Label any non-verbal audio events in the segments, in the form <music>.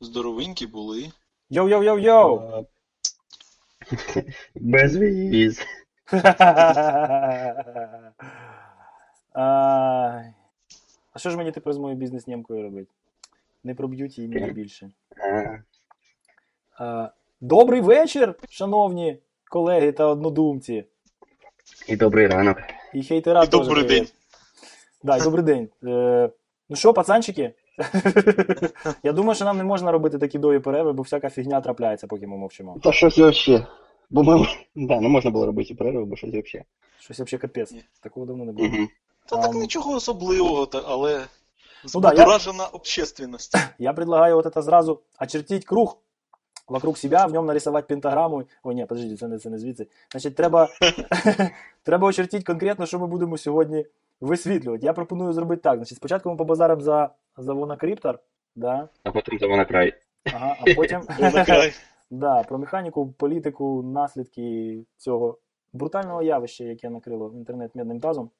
Здоровенькі були. Йоу-йоу-йоу-йоу! Без віз. <laughs> А що ж мені тепер з моєю бізнес-німкою робити? Не проб'ють її мені більше. А, Добрий вечір, шановні колеги та однодумці. І добрий ранок. І хейтера І добрий день. Да, і добрий день. Е, ну що, пацанчики? <laughs> Я думаю, що нам не можна робити такі довгі перерви, бо всяка фігня трапляється, поки ми мовчимо. Та щось взагалі. Бо ми. Да, не можна було робити перерву, бо щось взагалі. Щось взагалі капець. Такого давно не було. Угу. Та так нічого особливого, але Ну да, я- общественность. <laughs> Я предлагаю вот это сразу очертить круг вокруг себя, в нем нарисовать пентаграмму. Ой, ні, подождіть, це не, це не звідси. Значить, треба, <laughs> треба очертити конкретно, що ми будемо сьогодні висвітлювати. Я пропоную зробити так. Значить, спочатку ми побазаримо за, за Вонакриптор, да? А потім за на край. ага, а потім <laughs> <laughs> да, про механіку, політику, наслідки цього брутального явища, яке накрило інтернет медним тазом.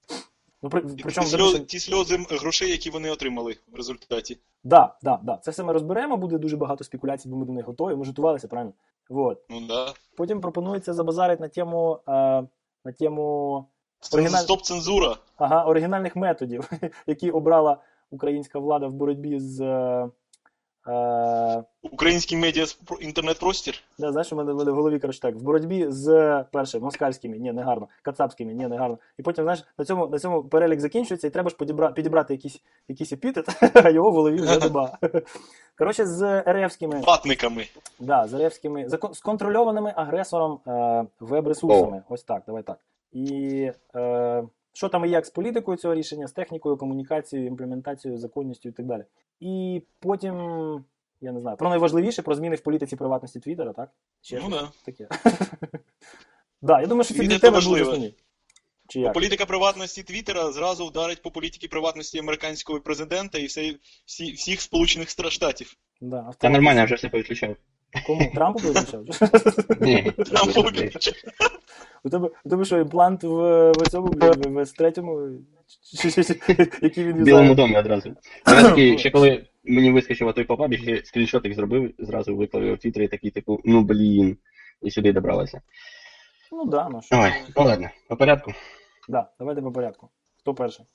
Ну, при, причому, ті, сльози, ті сльози грошей, які вони отримали в результаті. Да, да, да. Це все ми розберемо, буде дуже багато спекуляцій, бо ми до них готові. Ми готувалися, правильно? Вот. Ну да. Потім пропонується забазарити на тему, е, на тему Оригіналь- Стоп цензура. ага, оригінальних методів, <laughs> які обрала українська влада в боротьбі з. Е, е, Український медіа інтернет-простір. да, знаєш, у мене, в мене в голові коротше так, в боротьбі з перше, москальськими, ні, не гарно, кацапськими, ні, не гарно. І потім, знаєш, на цьому, на цьому перелік закінчується, і треба ж підібра, підібрати якийсь, якийсь епітет, <laughs> а його в голові вже нема. <laughs> Коротше, з РФськими. Ватниками. Да, з ревськими, закон- з контрольованими агресором е, веб-ресурсами. Ось так, давай так. І е, що там і як з політикою цього рішення, з технікою, комунікацією, імплементацією, законністю і так далі. І потім, я не знаю, про найважливіше, про зміни в політиці приватності Твіттера, так? Ще Ну да. таке. <laughs> Да, я думаю, що ці дві теми це будуть важливо. основні. Чи як? політика приватності Твіттера зразу вдарить по політиці приватності американського президента і все, всі, всіх Сполучених Штатів. Да, Та нормально, я вже все повідключав. Кому? Трампу повідомляв? Ні. Там У тебе, у тебе що, імплант в, в цьому, в, в, в третьому, який він В Білому домі одразу. Я такий, ще коли мені вискочив той pop-up, я ще скріншотик зробив, зразу виклав його в Твіттер і такий, типу, ну блін. І сюди добралася. Ну да, ну що. Ой, ну ладно, по порядку. Да, давайте по порядку. Хто перший?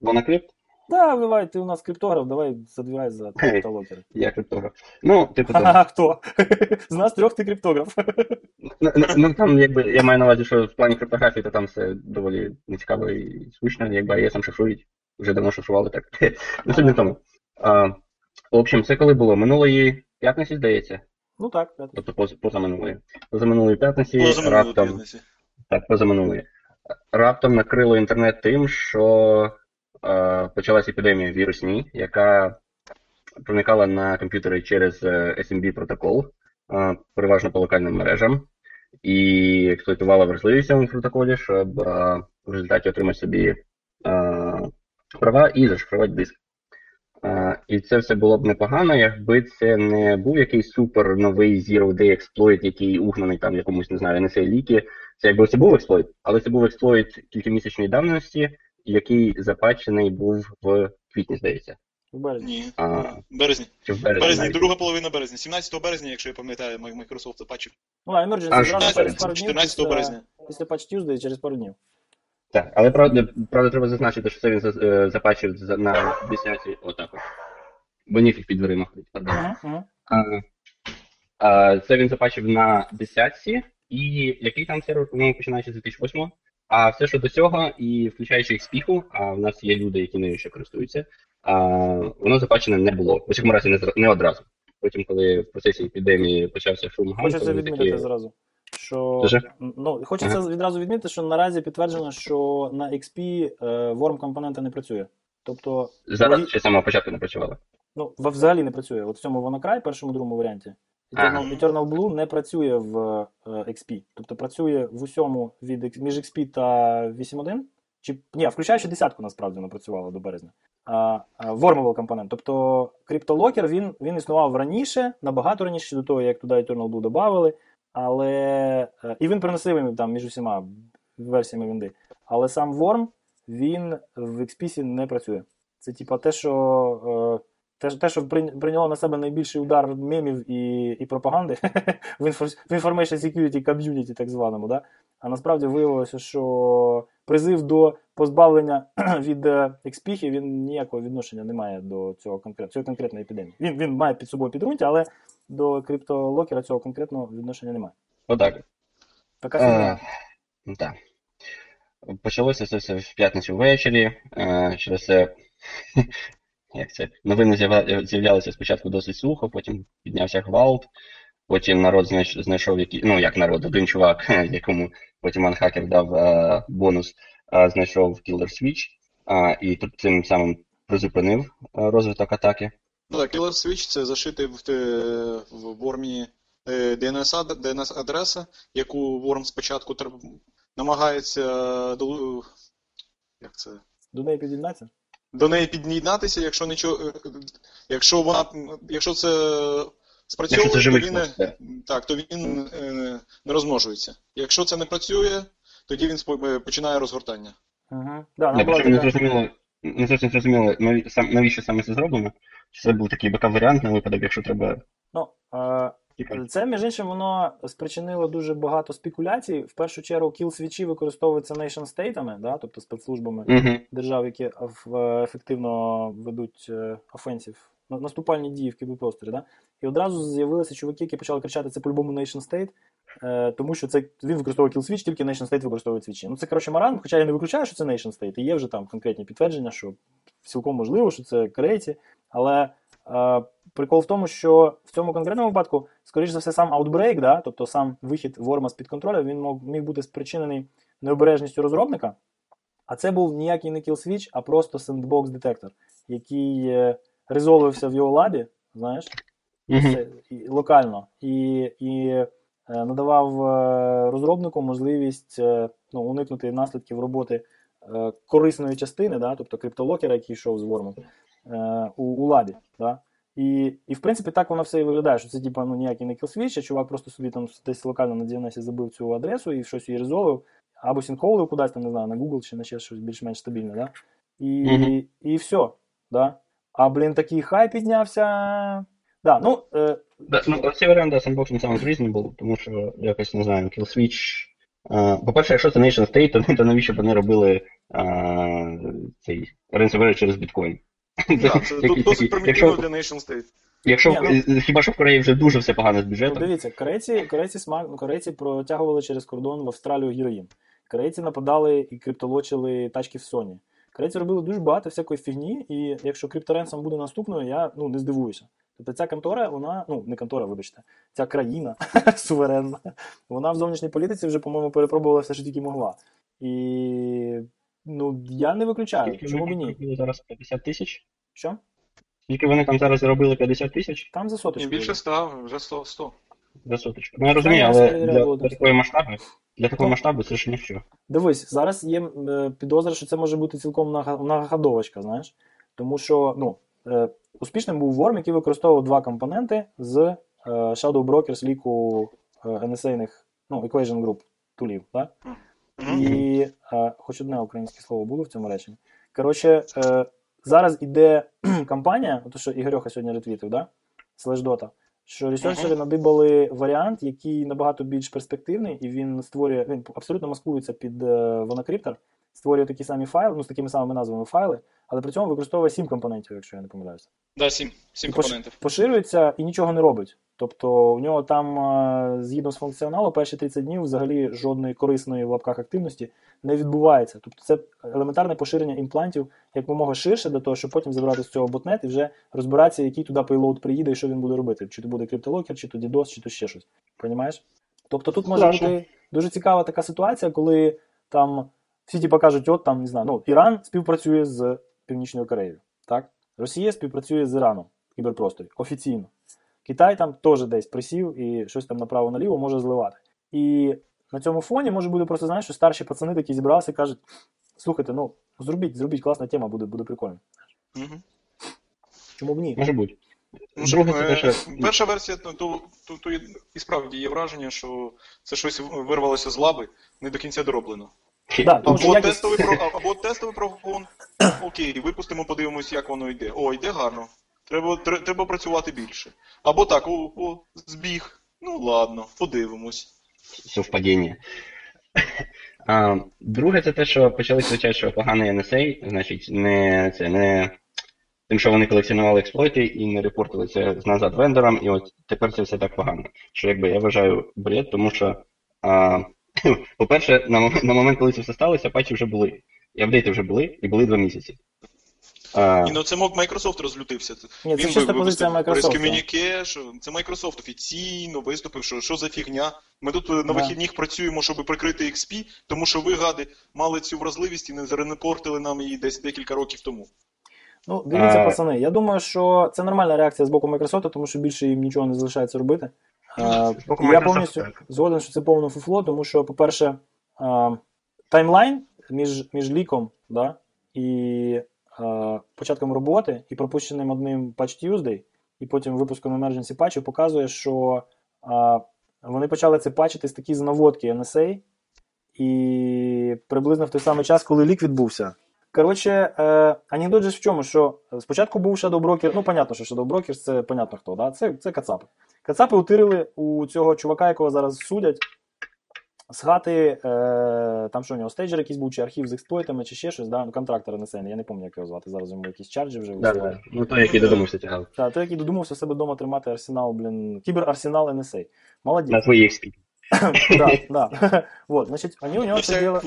Вона крипт? Да, давай, ти у нас криптограф, давай задвигай за криптолокер. Я криптограф. Ну, типу того. А хто? З нас трьох ти криптограф. Ну, ну, Ну там якби я маю на увазі, що в плані криптографії, то там все доволі нецікаво і скучно, якби АЕС там шифрують. Вже давно шифрували так. Ну, суть не в тому. А, в общем, це коли було? Минулої п'ятниці, здається. Ну так, так. Тобто поз- позаминулої. Позаминулої п'ятниці позаминулої раптом. п'ятниці. Так, позаминулої. Раптом накрило інтернет тим, що почалась епідемія вірусні, яка проникала на комп'ютери через е, SMB протокол, е, переважно по локальним мережам, і експлуатувала вразливість в протоколі, щоб е, в результаті отримати собі е, права і зашифрувати диск. Е, і це все було б непогано, якби це не був якийсь супер новий Zero Day експлойт, який угнаний там якомусь, не знаю, NSA ліки. Це якби це був експлойт, але це був експлойт кількомісячної давності, який запачений був в квітні, здається. В березні. Ні. А, Березні. чи в березні. Березні, навіть. друга половина березня. 17 березня, якщо я пам'ятаю, Microsoft запачив. Ну, а emergency Аж зразу через пару днів 14 після, березня. після Patch Tuesday через пару днів. Так, але правда, правда треба зазначити, що це він за- е, запачив за- на 10 отак. от. Бо ніфіг під дверима ходить. пардон. Ага, ага. А, а, це він запачив на 10 і який там сервер, по-моєму, починаючи з 2008 А все, що до цього, і включаючи XP, а в нас є люди, які нею ще користуються, а, воно запачене не було. В усякому разі, не, не одразу. Потім, коли в процесі епідемії почався шум гам, Хочеться відмітити такі... зразу. Що Дуже? ну, хочеться відразу відмітити, що наразі підтверджено, що на XP е, Worm компонента не працює. Тобто, Зараз ще самого початку не працювало. ну, взагалі не працює. От в цьому WannaCry, першому другому варіанті. Eternal, Eternal Blue не працює в е, XP. Тобто працює в усьому від між XP та 8.1. Чи ні, включаючи десятку, насправді вона працювала до березня. Wormable компонент. Тобто CryptoLocker він, він існував раніше, набагато раніше до того, як туди Eternal Blue додавали. Але е, і він приносив там між усіма версіями вінди. Але сам Worm він в XP не працює. Це типа те, що е, те, те, що прийняло на себе найбільший удар мемів і, і пропаганди <laughs> в, Information Security Community, так званому, да? а насправді виявилося, що призив до позбавлення <clears throat> від е, експіхів він ніякого відношення не має до цього конкрет, цієї конкретної епідемії. Він, він має під собою підґрунтя, але до криптолокера цього конкретного відношення немає. Отак. Така Е, фігня. Так. Почалося це все в п'ятницю ввечері. е, Через це, як це, новини з'являлися спочатку досить сухо, потім піднявся гвалт, потім народ знайшов який, ну як народ, один чувак, <laughs> якому потім анхакер дав е, бонус, е, знайшов Killer Switch, е, і тут цим самим призупинив е, розвиток атаки. Ну так, Killer Switch це зашити в, в вормі е, DNS, адреса, яку Ворм спочатку намагається до, як це, До неї під'єднатися? До неї під'єднатися, якщо нічого, якщо вона, якщо це спрацьовує, Якщо це то він, хтось, так. то він е, не розмножується. Якщо це не працює, тоді він е, починає розгортання. Угу. Да, Не, причому не зрозуміло, не зовсім зрозуміло, навіщо саме це зроблено. Чи це був такий бекап-варіант на випадок, якщо треба Ну, е? Це, між іншим, воно спричинило дуже багато спекуляцій. В першу чергу, kill switch і використовуються nation-state ами, да, тобто спецслужбами Угу. держав, які е, ефективно ведуть е, offensive, наступальні дії в кіберпросторі. Да? І одразу з'явилися чуваки, які почали кричати, це по-любому nation-state, е, тому що це він використовує kill switch, тільки nation-state використовує switch і. Ну це коротше маразм, хоча я не виключаю, що це nation-state, і є вже там конкретні підтвердження, що цілком можливо, що це крейці, але. Прикол в тому, що в цьому конкретному випадку, скоріш за все, сам Outbreak, да, тобто сам вихід Worma з-під контролю, він мог, міг бути спричинений необережністю розробника. А це був ніякий не kill switch, а просто sandbox детектор, який е, резолвився в його лабі, знаєш, це, і, локально, і, і е, надавав е, розробнику можливість е, ну, уникнути наслідків роботи корисної частини, да, тобто криптолокера, який йшов з Вормом, у, у лабі. Да. І, і в принципі так воно все і виглядає, що це типа ну, ніякий не кілсвіч, а чувак просто собі там десь локально на DNS забив цю адресу і щось її резолвив, або сінхолив кудись там, не знаю, на Google чи на ще щось більш-менш стабільне, да? І, Мгм. і все. Да? А, блін, такий хай піднявся. Да, ну, е, Да, ну, цей варіант, да, Sandbox sounds reasonable, тому що якось не знаю, Kill Switch. е, По-перше, якщо це Nation State, то, то навіщо б вони робили е, цей ransomware через біткоін? Так, це досить примітивно якщо, для Nation State. якщо Ні, е, хіба що в Кореї вже дуже все погано з ну, бюджетом. дивіться, корейці, корейці, смак, ну, корейці протягували через кордон в Австралію героїн. Корейці нападали і криптолочили тачки в Sony. Корейці робили дуже багато всякої фігні, і якщо крипторенсом буде наступною, я ну, не здивуюся. Тобто ця контора, вона, ну не контора, вибачте, ця країна <laughs> суверенна, вона в зовнішній політиці вже, по-моєму, перепробувала все, що тільки могла. І ну, я не виключаю, Скільки чому б і вони ні. заробили зараз 50 тисяч? Що? Скільки вони там зараз заробили 50 тисяч? Там за І соточку. більше став, вже 100. 100. За соточку. Ну я розумію, але для, для такої масштабу, для такого масштабу це ж ніщо. Дивись, зараз є е, підозра, що це може бути цілком нага- многоходовочка, знаєш. Тому що ну, е, успішним був Worm, який використовував два компоненти з е, Shadow Brokers ліку NSA-них, ну, Equation Group тулів. Да? І е, хоч одне українське слово було в цьому реченні. Коротше, е, зараз іде <clears throat> кампанія, то що Ігорьоха сьогодні ретвітив, да? Слеждота, що ресерчери надибали варіант, який набагато більш перспективний, і він створює, він абсолютно маскується під е, Вонокриптор, створює такі самі файли, ну з такими самими назвами файли, але при цьому використовує сім компонентів, якщо я не помиляюся Да, 7. 7 І пош- компонентів. поширюється і нічого не робить. Тобто у нього там, е, згідно з функціоналу, перші 30 днів взагалі жодної корисної в лапках активності не відбувається. Тобто це елементарне поширення імплантів якомога ширше для того, щоб потім забрати з цього ботнет і вже розбиратися, який туди payload приїде і що він буде робити. Чи то буде cryptolocker, чи то DDoS, чи то ще щось. Понімаєш? Тобто тут може Страшно. бути дуже цікава така ситуація, коли там всі типу кажуть, от там не знаю, ну Іран співпрацює з Північною Кореєю, так? Росія співпрацює з Іраном в кіберпросторі офіційно. Китай там теж десь присів і щось там направо-наліво може зливати. І на цьому фоні може бути просто, знаєш, що старші пацани такі зібралися і кажуть: слухайте, ну зробіть, зробіть, класна тема, буде, буде прикольно. Мгм. Чому б ні? Може бути. Ну, це е, Перша версія, то, то, то, то і, справді є враження, що це щось вирвалося з лаби, не до кінця дороблено. Да, тому Або якість- тестовий, про, або тестовий прогон, окей, випустимо, подивимось, як воно йде. О, йде гарно. Треба, треба працювати більше. Або так, о, о, збіг. Ну ладно, подивимось. совпадіння. А, друге, це те, що почали звучати, що поганий NSA, значить, не це не тим, що вони колекціонували експлойти і не репортили це назад вендорам, і от тепер це все так погано. Що якби я вважаю бред, тому що, а, <laughs> по-перше, на, на момент, коли це все сталося, патчі вже були. І апдейти вже були, і були два місяці. А, І ну це мог Microsoft розлютився. Ні, це Він чиста позиція Microsoft. прес-комюніке, що це Microsoft офіційно виступив, що що за фігня. Ми тут е, на Да. вихідних працюємо, щоб прикрити XP, тому що ви, гади, мали цю вразливість і не зарепортили нам її десь декілька років тому. Ну, дивіться, А- пацани, я думаю, що це нормальна реакція з боку Microsoft, тому що більше їм нічого не залишається робити. А, я повністю так. згоден, що це повне фуфло, тому що, по-перше, а, timeline між, між leak ом да, і початком роботи, і пропущеним одним Patch Tuesday, і потім випуском emergency патчу показує, що а, вони почали це патчити з такі з наводки NSA, і приблизно в той самий час, коли leak відбувся. Коротше, е, анекдот же в чому, що спочатку був Shadow Broker, ну, понятно, що Shadow Broker це понятно хто, да? це, це Кацапи. Кацапи утирили у цього чувака, якого зараз судять, з хати, е, там що у нього stager якийсь був, чи архів з експлойтами, чи ще щось, да? ну, контрактор NSA, я не пам'ятаю, як його звати, зараз йому якісь charge і вже да, да. Ну, той, який додумався тягав. Так, той, який додумався себе вдома тримати арсенал, блін, кіберарсенал NSA. Молодець. На твої XP. <laughs> да, да. <laughs> Вот, значить, вони у нього це діло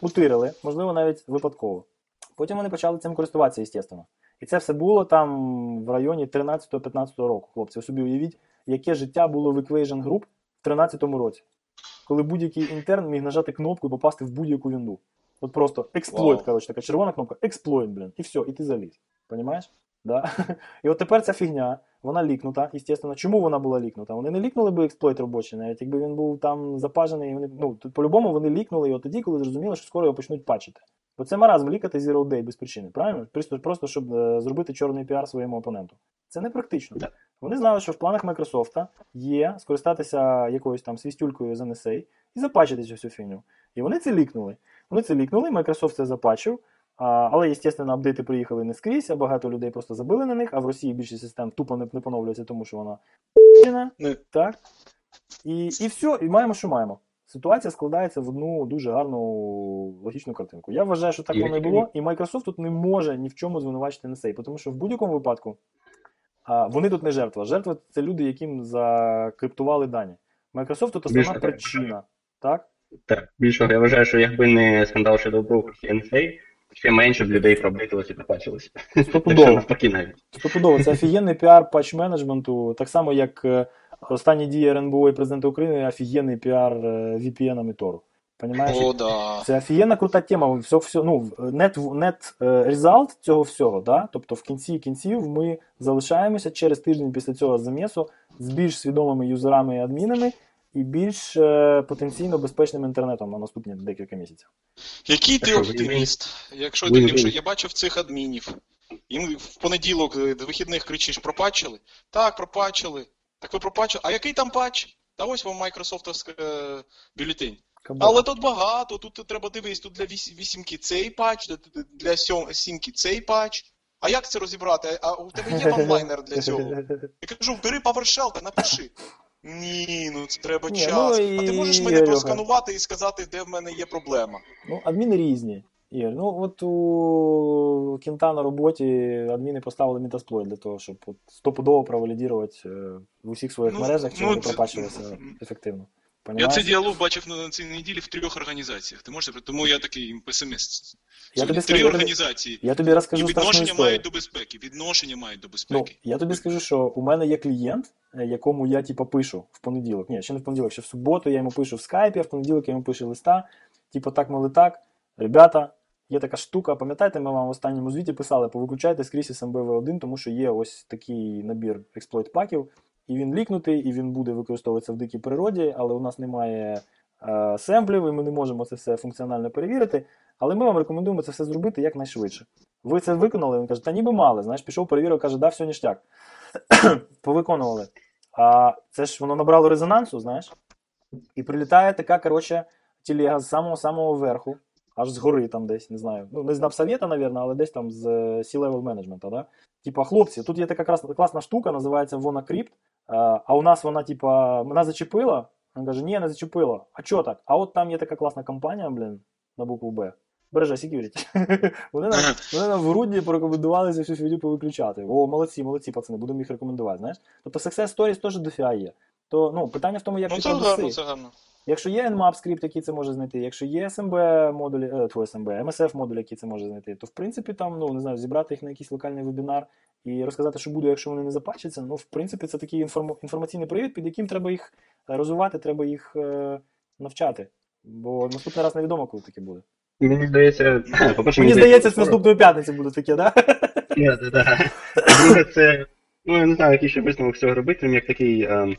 утирили, можливо, навіть випадково. Потім вони почали цим користуватися, звісно. І це все було там в районі 13-15 року. Хлопці, ви собі уявіть, яке життя було в Equation Group в 13-му році, коли будь-який intern міг нажати кнопку і попасти в будь-яку вінду. От просто експлойт, Вау. коротше, така червона кнопка, експлойт, блін, і все, і ти заліз. Понімаєш? Да? <laughs> І от тепер ця фігня, вона лікнута, звісно. Чому вона була лікнута? Вони не лікнули би експлойт робочий, навіть якби він був там запачений, вони, ну, по-любому вони лікнули його тоді, коли зрозуміли, що скоро його почнуть патчити. Бо це маразм лікати Zero Day без причини, правильно? Просто, просто щоб е, зробити чорний піар своєму опоненту. Це не практично. Да. Вони знали, що в планах Microsoft є скористатися якоюсь там свістюлькою з NSA і запачити цю всю фігню. І вони це лікнули. Вони це лікнули, Microsoft це запачив. А, але, звісно, апдейти приїхали не скрізь, а багато людей просто забили на них, а в Росії більшість систем тупо не, не поновлюється, тому що вона Не. так? І, і все, і маємо, що маємо. Ситуація складається в одну дуже гарну логічну картинку. Я вважаю, що так воно і було, і Microsoft тут не може ні в чому звинувачити NSA, тому що в будь-якому випадку а, вони тут не жертва. Жертва це люди, яким закриптували дані. Microsoft тут основна Більше- причина. Так? Так, більшого я вважаю, що якби не скандал Brokers і NSA, ще менше б людей пропатчилося і попачилося. Стопудово. Стопудово, це офігенний піар патч менеджменту, так само, як е, останні дії РНБО і президента України офігенний піар е, VPN і Тору. Понімаєш? О, да. Це офігенна крута тема. Все, все, ну, net, net е, result цього всього, да? тобто в кінці кінців ми залишаємося через тиждень після цього замісу з більш свідомими юзерами і адмінами і більш е, потенційно безпечним інтернетом на наступні декілька місяців. Який ти оптиміст? Якщо ви- таким, що я бачив цих адмінів. Їм в понеділок е, до вихідних кричиш, пропачили? Так, пропачили. Так ви пропачили. А який там патч? Та ось вам Майкрософтовська е, бюлетень. Кабак. Але тут багато, тут треба дивись, тут для вісімки цей патч, для- сімки цей патч. А як це розібрати? А у тебе є онлайнер для цього? Я кажу, бери PowerShell та напиши. Ні, ну це треба Ні, час. ну А ти можеш мене Ігор, просканувати і сказати, де в мене є проблема. Ну, адміни різні. Ігор. Ну, от у кінта на роботі адміни поставили метасплой для того, щоб стопудово провалідувати е, в усіх своїх Ну, мережах, чи ну, вони це- пропачилися ефективно. Я цей діалог бачив на цій неділі в трьох організаціях. Ти можеш тому я такий песиміст. Я тобі Три скажу, організації. Я тобі розкажу страшну відношення мають до безпеки. Відношення мають до Ну, я тобі скажу, що у мене є клієнт, е, якому я типу, пишу в понеділок. Ні, ще не в понеділок, ще в суботу я йому пишу в скайпі, а в понеділок я йому пишу листа. Типу, так, мали так. Ребята, є така штука. Пам'ятаєте, ми вам в останньому звіті писали, повиключайте скрізь SMBV1, тому що є ось такий набір експлойт паків, і він лікнутий, і він буде використовуватися в дикій природі, але у нас немає е, семплів, і ми не можемо це все функціонально перевірити. Але ми вам рекомендуємо це все зробити якнайшвидше. Ви це виконали? Він каже, та ніби мали. Знаєш, пішов, перевірив, каже, да, все ніштяк. <clears throat> Повиконували. А це ж воно набрало резонансу, знаєш? І прилітає така, коротше, телега з самого-самого верху, аж з гори там десь, не знаю. Ну, не з Напсовета, навірно, але десь там з е, C-level менеджмента, да? Типа, хлопці, тут є така класна, штука, називається WannaCrypt, а, а у нас вона, типа, мене зачепила. Він каже, ні, не зачепила. А чого так? А от там є така класна компанія, блін, на букву Б. Береже Security. <laughs> Вони нам, вони нам в грудні порекомендувалися всю фігню повиключати. О, молодці, молодці, пацани, будемо їх рекомендувати. Знаєш? Тобто Success Stories теж дофіга є. То ну, питання в тому, як Ну ти це гарно, це гарно. Якщо є Nmap скрипт, який це може знайти, якщо є SMB модулі, е, твій SMB, MSF модуль, який це може знайти, то в принципі там, ну не знаю, зібрати їх на якийсь локальний вебінар і розказати, що буде, якщо вони не запачаться. Ну, в принципі, це такий інформ... інформаційний привід, під яким треба їх розвивати, треба їх е, навчати. Бо наступний раз невідомо, коли таке буде. Мені здається, по-перше, Мені здається, це наступної п'ятниці буде таке, да? Ні, да. Друге, це, ну я не знаю, який ще висновок з цього робити, як такий ем,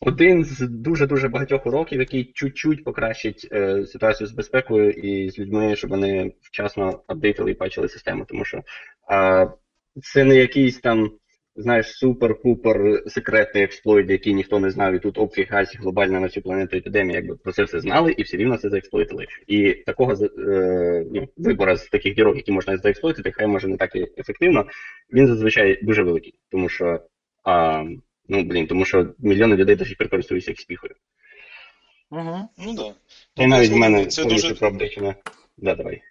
один з дуже-дуже багатьох уроків, який чуть-чуть покращить е, ситуацію з безпекою і з людьми, щоб вони вчасно апдейтили і бачили систему. Тому що е, це не якийсь там, знаєш, супер-пупер секретний експлойт, який ніхто не знав, і тут оп, фігась, глобальна на всю планету епідемія, якби про це все знали, і все рівно це заексплойтили. І такого е, ну, вибору з таких дірок, які можна заексплойтити, хай може не так і ефективно, він зазвичай дуже великий, тому що. А, Ну, блін, тому що мільйони людей до сих пір користуються експіхою. Угу. Ну да. І навіть в Тобто, мене це дуже. Да, давай.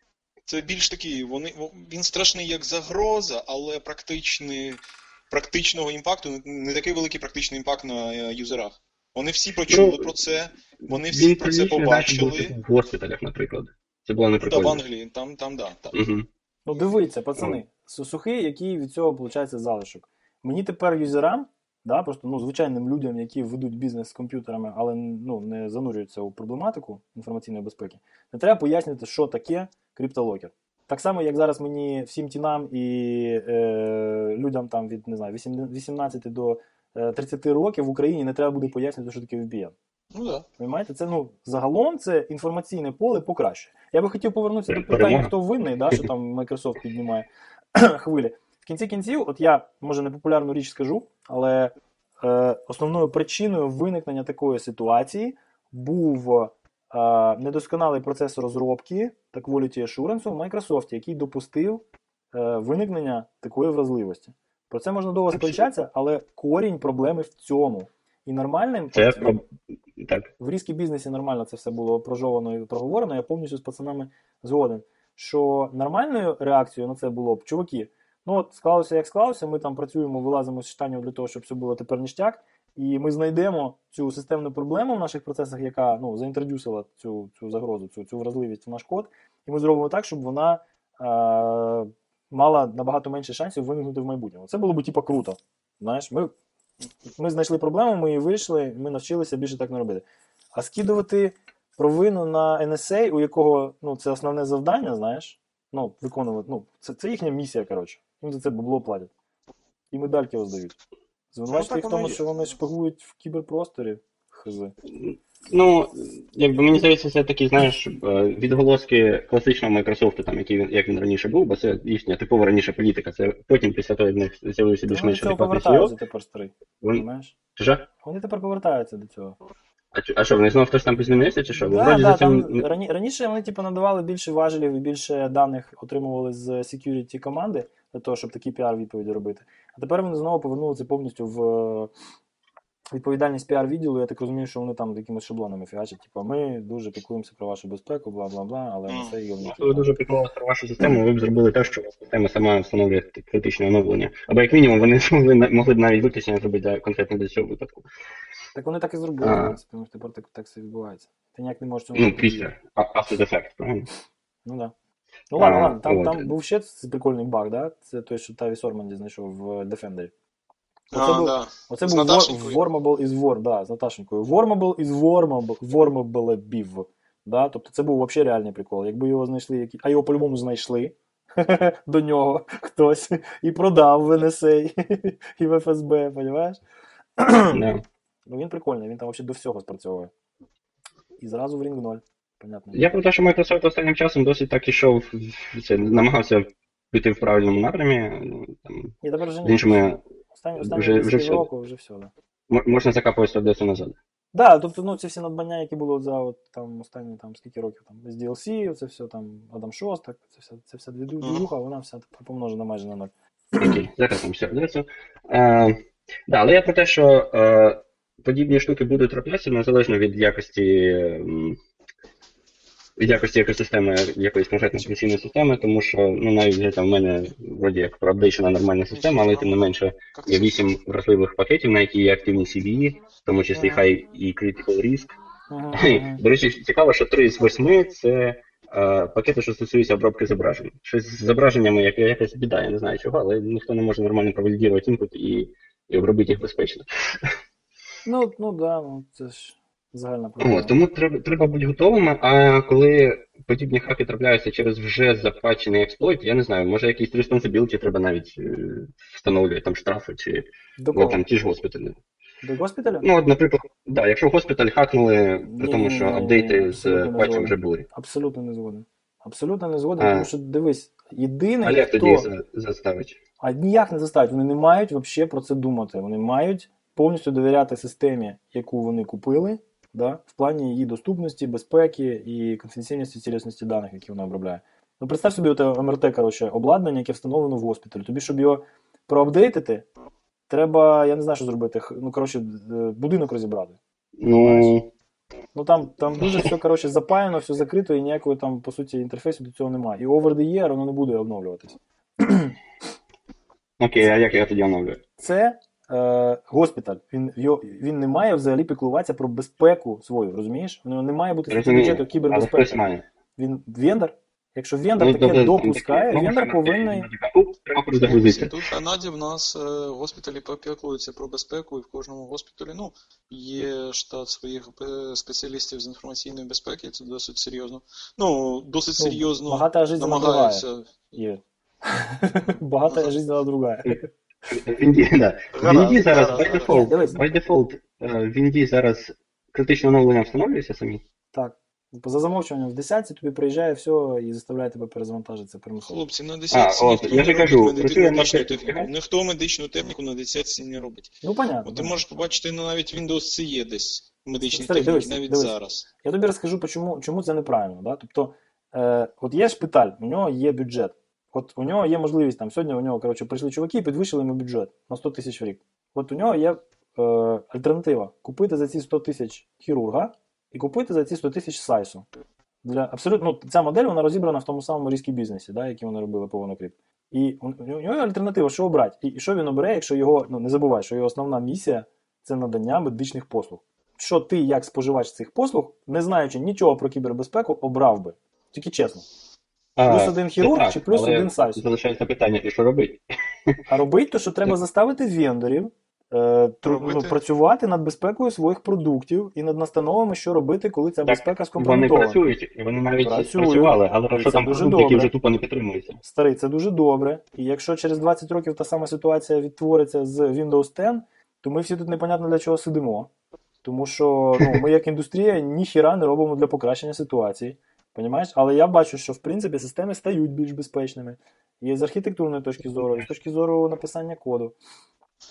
Це більш такий, вони він страшний як загроза, але практичний, практичного імпакту не такий великий практичний імпакт на е, юзерах. Вони всі почули Ну, про це, вони всі про це побачили. в госпіталях, наприклад. Це було не Ну, да, в. Англії, там, там, да. Так. Угу. Ну дивіться, пацани, су- сухий, який від цього виходить залишок. Мені тепер юзерам, да, просто ну, звичайним людям, які ведуть бізнес з комп'ютерами, але ну, не занурюються у проблематику інформаційної безпеки, не треба пояснювати, що таке криптолокер. Так само, як зараз мені всім тінам і е, людям там від не знаю, 18 до е, 30 років в Україні не треба буде пояснювати, що таке VPN. Ну да. Понимаєте, це ну загалом це інформаційне поле покращує. Я би хотів повернутися до питання, хто винний, да, що там Microsoft піднімає <coughs> хвилі. В кінці кінців, от я може непопулярну річ скажу, але е, основною причиною виникнення такої ситуації був е, недосконалий процес розробки та quality assurance в Microsoft, який допустив е, виникнення такої вразливості. Про це можна довго сперечатися, але корінь проблеми в цьому. І нормальним Це от, так. в різкі бізнесі нормально це все було прожовано і проговорено. Я повністю з пацанами згоден. Що нормальною реакцією на це було б, чуваки, ну от склалося як склалося, ми там працюємо, вилазимо з штанів для того, щоб все було тепер ніштяк, і ми знайдемо цю системну проблему в наших процесах, яка ну, заінтродюсила цю, цю загрозу, цю, цю вразливість в наш код, і ми зробимо так, щоб вона е, мала набагато менше шансів виникнути в майбутньому. Це було б типа круто. Знаєш, ми ми знайшли проблему, ми її вирішили, ми навчилися більше так не робити. А скидувати провину на NSA, у якого ну, це основне завдання, знаєш, ну, виконувати, ну, це, це їхня місія, коротше. Їм за це бабло платять. І медальки роздають. Звинувачити Ну, їх в тому, що вони шпигують в кіберпросторі. Хз. Ну, якби мені здається, це такі, знаєш, е, відголоски класичного Microsoft, там, який він, як він раніше був, бо це їхня типова раніше політика. Це потім після того, як в них з'явився Вони більш-менш до цього адекватний повертаються CEO. тепер старий. Вони... Понимаєш? Вони тепер повертаються до цього. А, а що, вони знову хтось там змінився, чи що? Да, вроді да, за цим... там рані, раніше вони типу, надавали більше важелів і більше даних отримували з security команди для того, щоб такі піар-відповіді робити. А тепер вони знову повернули це повністю в е, відповідальність піар-відділу. Я так розумію, що вони там якимись шаблонами фігачать. Типу, ми дуже піклуємося про вашу безпеку, бла бла бла, але на це його Якщо ви дуже піклувалися про вашу систему, ви б зробили те, що система сама встановлює критичне оновлення. Або як мінімум вони <laughs> змогли могли б навіть виключення зробити для, конкретно для цього випадку. Так вони так і зробили, А. в принципі, тепер так, так все відбувається. Ти ніяк не можеш цьому Ну, після. After the fact, правильно? Ну да. Ну ладно, А, ладно, там, от. там був ще прикольний баг, да? Це той, що Тавіс Орманді знайшов в Defender. Оце А, був- да. Оце був Warmable is War, да, з Наташенькою. Warmable is Warmable, Warmable Да? Тобто це був взагалі реальний прикол. Якби його знайшли, які... а його по-любому знайшли <laughs> до нього хтось і продав в NSA <laughs> і в ФСБ, розумієш? Ну він прикольний, він там взагалі до всього спрацьовує. І зразу в Ring 0. Понятно. Я про те, що Microsoft останнім часом досить так ішов, це, намагався піти в правильному напрямі. Там, І тепер вже з ні. іншими Останні, останні вже- вже все. року вже все, да. можна закапуватися одесу назад. Да, тобто, ну, ці всі надбання, які були за от, там, останні там, скільки років там, з DLC, це все там Адам Шостак, це вся, це вся двіжуха, вона вся помножена майже на ноль. Окей, зараз вам все. Е, да, але я про те, що е, подібні штуки будуть траплятися незалежно від якості. Якості екосистеми якоїсь конкретної операційної системи, тому що ну навіть там в мене вроді як проапдейшена нормальна система, але тим не менше є вісім вразливих пакетів, на які є активні CVE, в тому числі. High і Critical Risk. До речі, цікаво, що три з восьми це е, пакети, що стосуються обробки зображень. Щось з зображеннями як, якась біда, я не знаю чого, але ніхто не може нормально провалідувати input і, і обробити їх безпечно. Ну, ну да, ну це ж загальна проблема. От, тому треба, треба бути готовими. А коли подібні хаки трапляються через вже запачений експлойт, я не знаю, може якісь responsibility треба навіть е, встановлювати, там штрафи чи До ну, кого? там ті ж госпіталі. До госпіталя? Ну, от, наприклад, да, якщо госпіталь хакнули, при тому, що Ні-ні-ні, апдейти з патчем вже були. Абсолютно не згоден. Абсолютно не згоден, А. тому що дивись, єдиний, А як хто... тоді заставить? А ніяк не заставить. Вони не мають взагалі про це думати. Вони мають повністю довіряти системі, яку вони купили, да, в плані її доступності, безпеки і конфіденційності цілісності даних, які вона обробляє. Ну, представ собі оте МРТ, коротше, обладнання, яке встановлено в госпіталі. Тобі, щоб його проапдейтити, треба, я не знаю, що зробити. Ну, коротше, е, будинок розібрати. Ну, Ну там, там дуже все коротше, запаяно, все закрито, і ніякого там, по суті, інтерфейсу до цього немає. І over the year воно не буде обновлюватись. окей, а як я тоді оновлюю? це е, госпіталь. Він, його, він не має взагалі піклуватися про безпеку свою, розумієш? У нього не має бути Розумію, бюджету але кібербезпеки. хтось має. Він вендор. Якщо вендор Ну, таке тобто, допускає, ну, вендор повинен. ну. Тут в Канаді в нас е, госпіталі попіклуються про безпеку, і в кожному госпіталі ну, є штат своїх е, спеціалістів з інформаційної безпеки, це досить серйозно. Ну, досить Ну, серйозно жизнь намагаються. Є. <laughs> Багата жизнь другая. В Інді, да. В Гаразд, Інді зараз by default, by default, е, в Інді зараз критичне оновлення встановлюється самі. Так. За замовчуванням в десятці тобі приїжджає все і заставляє тебе перезавантажитися примусово. Хлопці, на десятці А, ніхто от, я не ж робить кажу, працює медичну на техніку. Ніхто медичну техніку на десятці не робить. Ну, понятно. От ти можеш побачити ну, навіть Windows це є десь медичні Старий, техніки, дивись, навіть дивись. зараз. Я тобі розкажу, чому, чому це неправильно. Да? Тобто, е, от є шпиталь, у нього є бюджет. От у нього є можливість там сьогодні у нього коротше, прийшли чуваки і підвищили йому бюджет на 100 тисяч в рік. От у нього є е, альтернатива: купити за ці 100 тисяч хірурга і купити за ці 100 тисяч сайсу. Для абсолютно ну, ця модель вона розібрана в тому самому різкій бізнесі, да, який вони робили по Вонокріп. І у нього є альтернатива, що обрати. І, і що він обере, якщо його, ну не забувай, що його основна місія це надання медичних послуг. Що ти, як споживач цих послуг, не знаючи нічого про кібербезпеку, обрав би. Тільки чесно. Плюс один хірург так, чи плюс але один сайс? Залишається питання, і що робити? А робить то, що треба заставити вендорів е, тру- ну, працювати над безпекою своїх продуктів і над настановами, що робити, коли ця Так, безпека Вони працюють, і вони навіть Працюють. працювали, але І що там дуже продукт, який вже тупо не підтримується. Старий, це дуже добре. І якщо через 20 років та сама ситуація відтвориться з Windows 10, то ми всі тут непонятно для чого сидимо. Тому що ну, ми, як індустрія, ніхіра не робимо для покращення ситуації. Понімаєш? Але я бачу, що в принципі системи стають більш безпечними. І з архітектурної точки зору, і з точки зору написання коду.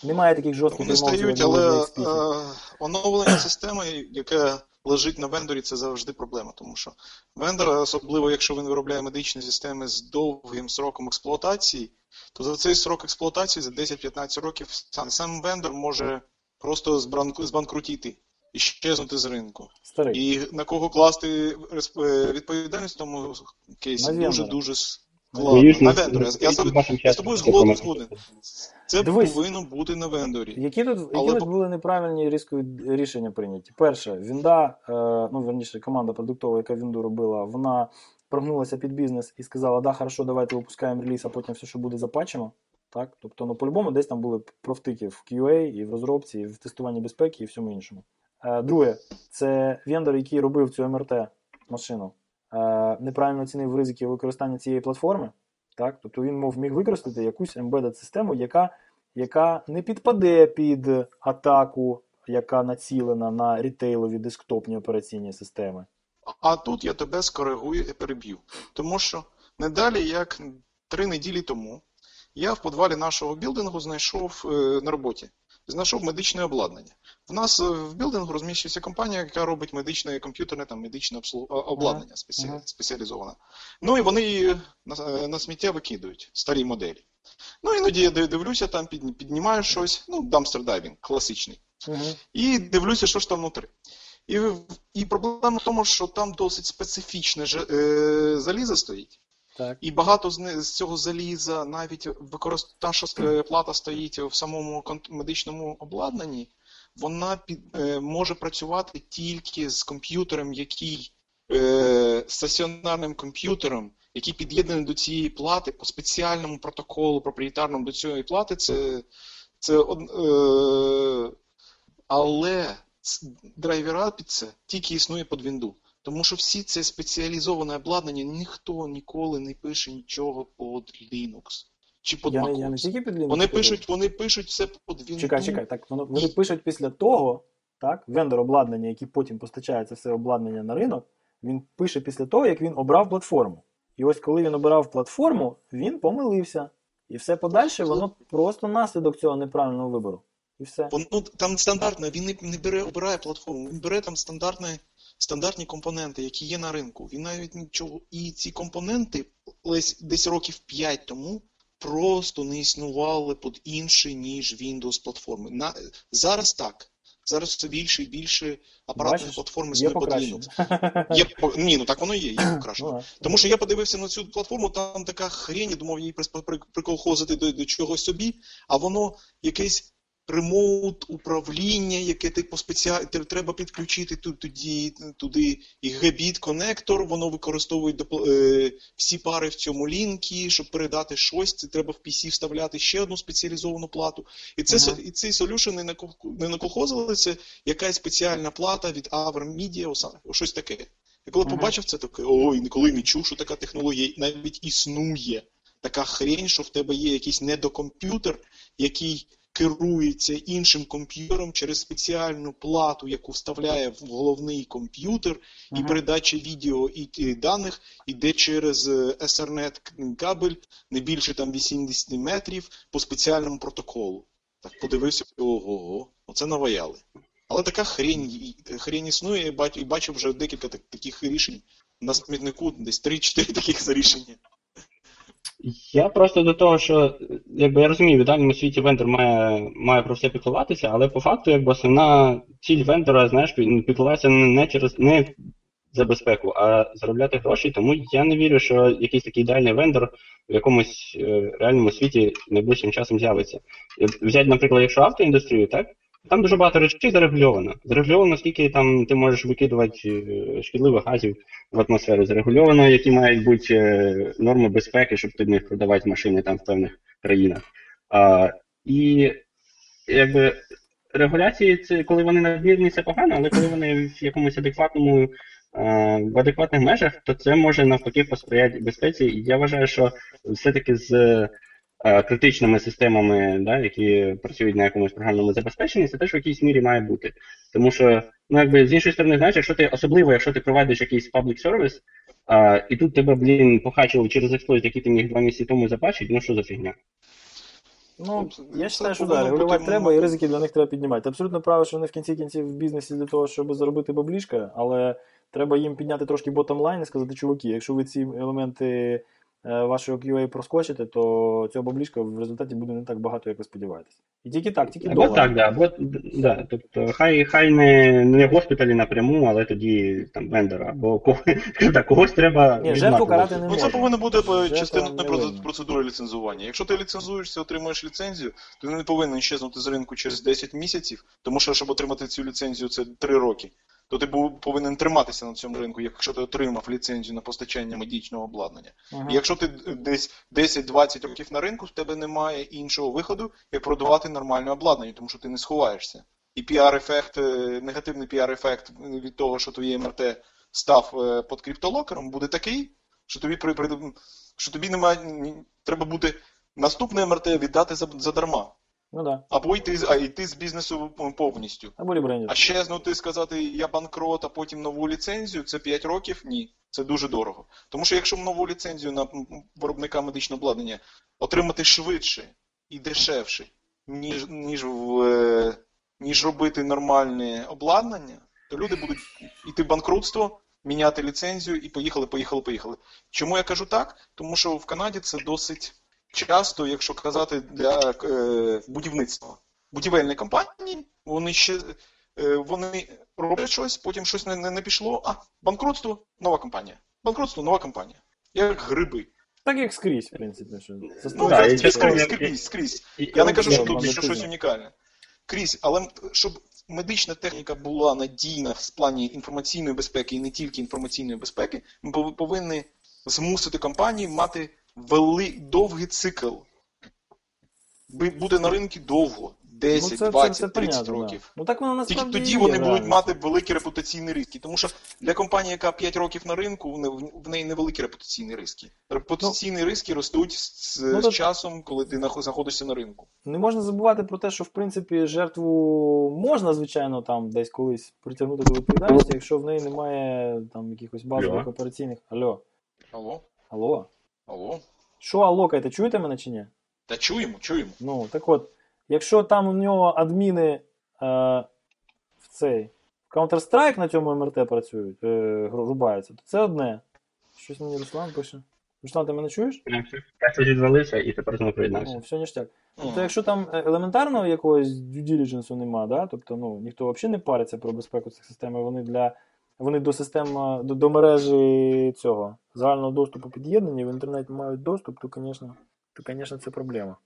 Немає таких жорстких Вони стають, але е, оновлення системи, яке лежить на вендорі, це завжди проблема. Тому що вендор, особливо якщо він виробляє медичні системи з довгим сроком експлуатації, то за цей срок експлуатації, за 10-15 років, сам, сам вендор може просто збранку- збанкрутіти і щезнути з ринку. Старий. І на кого класти е, відповідальність в тому кейсі дуже-дуже На складно. На вендора. Я, з- я з тобою часом згоден, це згоден. Це Дивись. повинно бути на вендорі. Які тут, які Але тут по- були неправильні різкові рішення прийняті? Перше, Вінда, е, ну верніше, команда продуктова, яка Вінду робила, вона прогнулася під бізнес і сказала, да, хорошо, давайте випускаємо реліз, а потім все, що буде, запачимо. Так? Тобто, ну, по-любому, десь там були провтики в QA, і в розробці, і в тестуванні безпеки, і всьому іншому. Е, друге, це вендор, який робив цю МРТ машину, е, неправильно оцінив ризики використання цієї платформи. Так? Тобто він мов міг використати якусь embedded систему, яка яка не підпаде під атаку, яка націлена на рітейлові десктопні операційні системи. А тут я тебе скоригую і переб'ю. Тому що не далі, як три неділі тому, я в подвалі нашого білдингу знайшов е, на роботі. Знайшов медичне обладнання. В нас е, в білдингу розміщується компанія, яка робить медичне комп'ютерне там медичне обслуг... обладнання спеці... ага. спеціалізоване. Ну і вони її на, е, на сміття викидують, старі моделі. Ну, іноді я дивлюся, там під, піднімаю щось, ну, dumpster diving, класичний. Угу. І дивлюся, що ж там внутрі. І, і проблема в тому, що там досить специфічне е, залізо стоїть. Так. І багато з, цього заліза, навіть використ... та, що е, плата стоїть в самому медичному обладнанні, вона під, е, може працювати тільки з комп'ютером, який е, стаціонарним комп'ютером, який під'єднаний до цієї плати по спеціальному протоколу проприєтарному до цієї плати. Це, це е, але драйвера під це тільки існує під Windows. Тому що всі це спеціалізоване обладнання, ніхто ніколи не пише нічого під Linux чи під Я, я не тільки під Linux Вони пишуть, вони пишуть все під Windows. Чекай, чекай, так воно вони пишуть після того, так, вендор обладнання, який потім постачає це все обладнання на ринок, він пише після того, як він обрав платформу. І ось коли він обирав платформу, він помилився. І все подальше, воно просто наслідок цього неправильного вибору. І все. Воно там стандартно, він не, не бере, обирає платформу, він бере там стандартні, стандартні компоненти, які є на ринку. Він навіть нічого. І ці компоненти десь, років 5 тому просто не існували під інші, ніж Windows платформи. На, зараз так. Зараз все більше і більше апаратних Бачиш, платформ Є під. Linux. Є, ні, ну так воно є, є <laughs> покращення. Ну. Тому що я подивився на цю платформу, там така хрень, я думав її при- при- приколхозити до, до чогось собі, а воно якесь ремоут управління, яке типу спеціально треба підключити тут, туди, туди і гебіт конектор, воно використовує допо- е, всі пари в цьому лінкі, щоб передати щось, це треба в PC вставляти ще одну спеціалізовану плату. І це Ага. і ці солюшени не не наколхозили, це якась спеціальна плата від Avro Media, щось таке. Я коли Ага. побачив це, таке, ой, ніколи не чув, що така технологія навіть існує. Така хрень, що в тебе є якийсь недокомп'ютер, який керується іншим комп'ютером через спеціальну плату, яку вставляє в головний комп'ютер, і Ага. передача відео і, і даних іде через е, Ethernet кабель не більше там 80 метрів по спеціальному протоколу. Так подивився, ого, оце наваяли. Але така хрень, і- хрень існує, і бачу вже декілька так- таких рішень. На смітнику десь 3-4 таких рішення. Я просто до того, що якби я розумію, в ідеальному світі вендор має, має про все піклуватися, але по факту, якби основна ціль вендора, знаєш, піклуватися не через не за безпеку, а заробляти гроші. Тому я не вірю, що якийсь такий ідеальний вендор в якомусь е, реальному світі найближчим часом з'явиться. І от Взяти, наприклад, якщо автоіндустрію, так? Там дуже багато речей зарегульовано. Зарегульовано, скільки там ти можеш викидувати е, шкідливих газів в атмосферу. Зарегульовано, які мають бути е, норми безпеки, щоб ти міг продавати машини там в певних країнах. А, і якби регуляції, це коли вони надмірні, це погано, але коли вони в якомусь адекватному, е, в адекватних межах, то це може навпаки посприяти безпеці. І я вважаю, що все-таки з критичними системами, да, які працюють на якомусь програмному забезпеченні, це теж в якійсь мірі має бути. Тому що, ну якби з іншої сторони, знаєш, якщо ти особливо, якщо ти провайдиш якийсь public service, а, і тут тебе, блін, похачили через експлойт, який ти міг два місяці тому запачити, ну що за фігня? Ну, я вважаю, що да, регулювати бути треба, і ризики для них треба піднімати. Ти абсолютно правий, що вони в кінці кінців в бізнесі для того, щоб заробити баблішка, але треба їм підняти трошки ботом-лайн і сказати, чуваки, якщо ви ці елементи е, вашого QA проскочите, то цього баблішка в результаті буде не так багато, як ви сподіваєтесь. І тільки так, тільки Або долар. так, да, або да. Тобто хай хай не, не госпіталі напряму, але тоді там вендора, або кого, <laughs> так, когось треба. Ні, жертву карати не Ну, це повинно бути частиною процедури ліцензування. Якщо ти ліцензуєшся, отримуєш ліцензію, то ти не повинен щезнути з ринку через 10 місяців, тому що, щоб отримати цю ліцензію, це 3 роки. То ти був повинен триматися на цьому ринку, якщо ти отримав ліцензію на постачання медичного обладнання. Ага. І якщо ти десь 10-20 років на ринку, в тебе немає іншого виходу, як продавати нормальне обладнання, тому що ти не сховаєшся. І піар-ефект, е, негативний піар-ефект від того, що твоє МРТ став е, під криптолокером, буде такий, що тобі при, що тобі немає треба буде наступне МРТ віддати за, задарма. Ну да. Або йти, з- а йти з бізнесу повністю. Або ребрендінг. А щезнути, сказати, я банкрот, а потім нову ліцензію, це 5 років? Ні. Це дуже дорого. Тому що якщо нову ліцензію на виробника медичного обладнання отримати швидше і дешевше, ніж, ніж, в, е, ніж робити нормальне обладнання, то люди будуть йти в банкрутство, міняти ліцензію і поїхали, поїхали, поїхали. Чому я кажу так? Тому що в Канаді це досить часто, якщо казати для е, будівництва, будівельні компанії, вони ще е, вони роблять щось, потім щось не, не, не пішло. А, банкрутство, нова компанія. Банкрутство, нова компанія. Як гриби. Так як скрізь, в принципі. Що Ну, Ну, да, і скрізь, частково скрізь, я- скрізь. І- Я не кажу, що тут що щось унікальне. Крізь, але щоб медична техніка була надійна в плані інформаційної безпеки і не тільки інформаційної безпеки, ми пов- повинні змусити компанії мати вели... довгий цикл. Бути на ринку довго. 10, 20, 30 років. Ну, Да. Ну так воно Тільки тоді є, вони будуть мати великі репутаційні риски. Тому що для компанії, яка 5 років на ринку, в неї невеликі репутаційні риски. Репутаційні риски ростуть з, Ну, з то- часом, коли ти знаходишся на ринку. Не можна забувати про те, що в принципі жертву можна, звичайно, там десь колись притягнути до відповідальності, якщо в неї немає там якихось базових Алло. операційних. Алло, Алло? алло. Алло? Що алокайте, чуєте мене чи ні? Та чуємо, чуємо. Ну, так от, якщо там у нього адміни е, в цей в Counter-Strike на цьому МРТ працюють, е, рубаються, то це одне. Щось мені Руслан пише. Руслан, ти мене чуєш? Я щось відвалився і тепер знову приєднався. все ніштяк. Тобто, якщо там е, елементарного якогось due diligence нема, да? тобто ну, ніхто взагалі не париться про безпеку цих систем, і вони для вони до систем, е, до, до мережі цього загального доступу під'єднані, в інтернеті мають доступ, то, звісно, то, звісно, це проблема.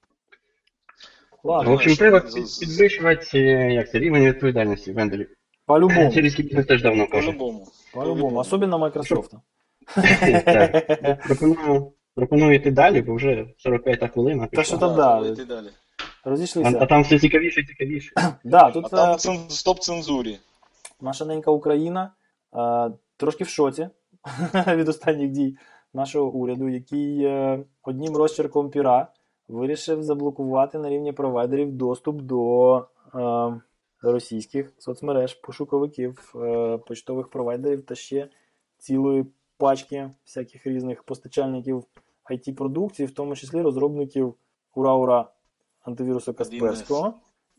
Ладно, В общем, треба підвищувати як це, рівень відповідальності венделів. по-любому, Сирійський бізнес теж давно каже. По-любому. по-любому, особливо Microsoft. Так. Пропоную, пропоную йти далі, бо вже 45 хвилина. Та що там, Да, да. йти. А, а там все цікавіше і цікавіше. Да, А там е, цен- стоп цензурі. наша ненька Україна трошки в шоці <laughs> від останніх дій нашого уряду, який е, одним розчерком піра вирішив заблокувати на рівні провайдерів доступ до е, російських соцмереж, пошуковиків, е, почтових провайдерів та ще цілої пачки всяких різних постачальників IT-продукції, в тому числі розробників Ура-Ура антивіруса Касперського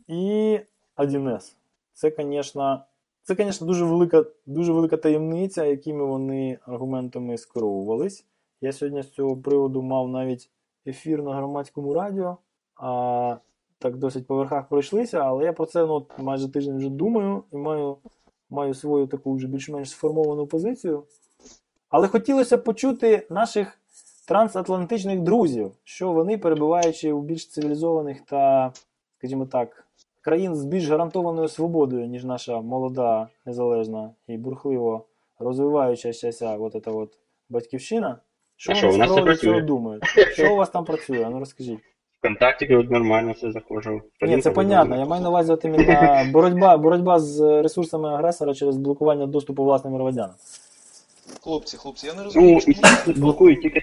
і 1С. Це, звісно, це, звісно, дуже велика, дуже велика таємниця, якими вони аргументами скеровувались. Я сьогодні з цього приводу мав навіть ефір на громадському радіо. А, так досить по верхах пройшлися, але я про це ну, майже тиждень вже думаю і маю, маю свою таку вже більш-менш сформовану позицію. Але хотілося почути наших трансатлантичних друзів, що вони, перебуваючи у більш цивілізованих та, скажімо так, країн з більш гарантованою свободою, ніж наша молода, незалежна і бурхливо розвиваючася от эта от батьківщина. Що А що, вони у нас це цього працює? думають? Що у вас там працює? Ну розкажіть. Вконтакті нормально все заходжу. Ні, це понятно. Я маю на увазі от іменно боротьба, боротьба з ресурсами агресора через блокування доступу власним громадянам. Хлопці, хлопці, я не розумію, Ну, чому, і блокують тільки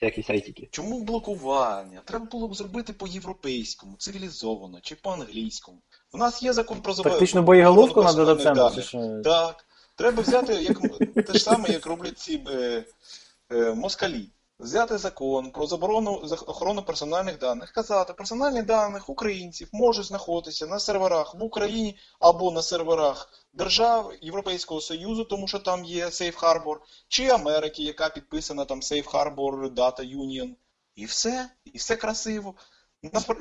всякі сайтики. чому блокування? Треба було б зробити по-європейському, цивілізовано чи по-англійському. У нас є закон про заборону. Тактичну боєголовку на персональних дата-центр, даних. чи що? Так. Треба взяти як, те ж саме, як роблять ці е, е, москалі. Взяти закон про заборону за- охорони персональних даних, казати, персональні даних українців можуть знаходитися на серверах в Україні або на серверах держав Європейського Союзу, тому що там є Safe Harbor, чи Америки, яка підписана там Safe Harbor Data Union. І все, і все красиво.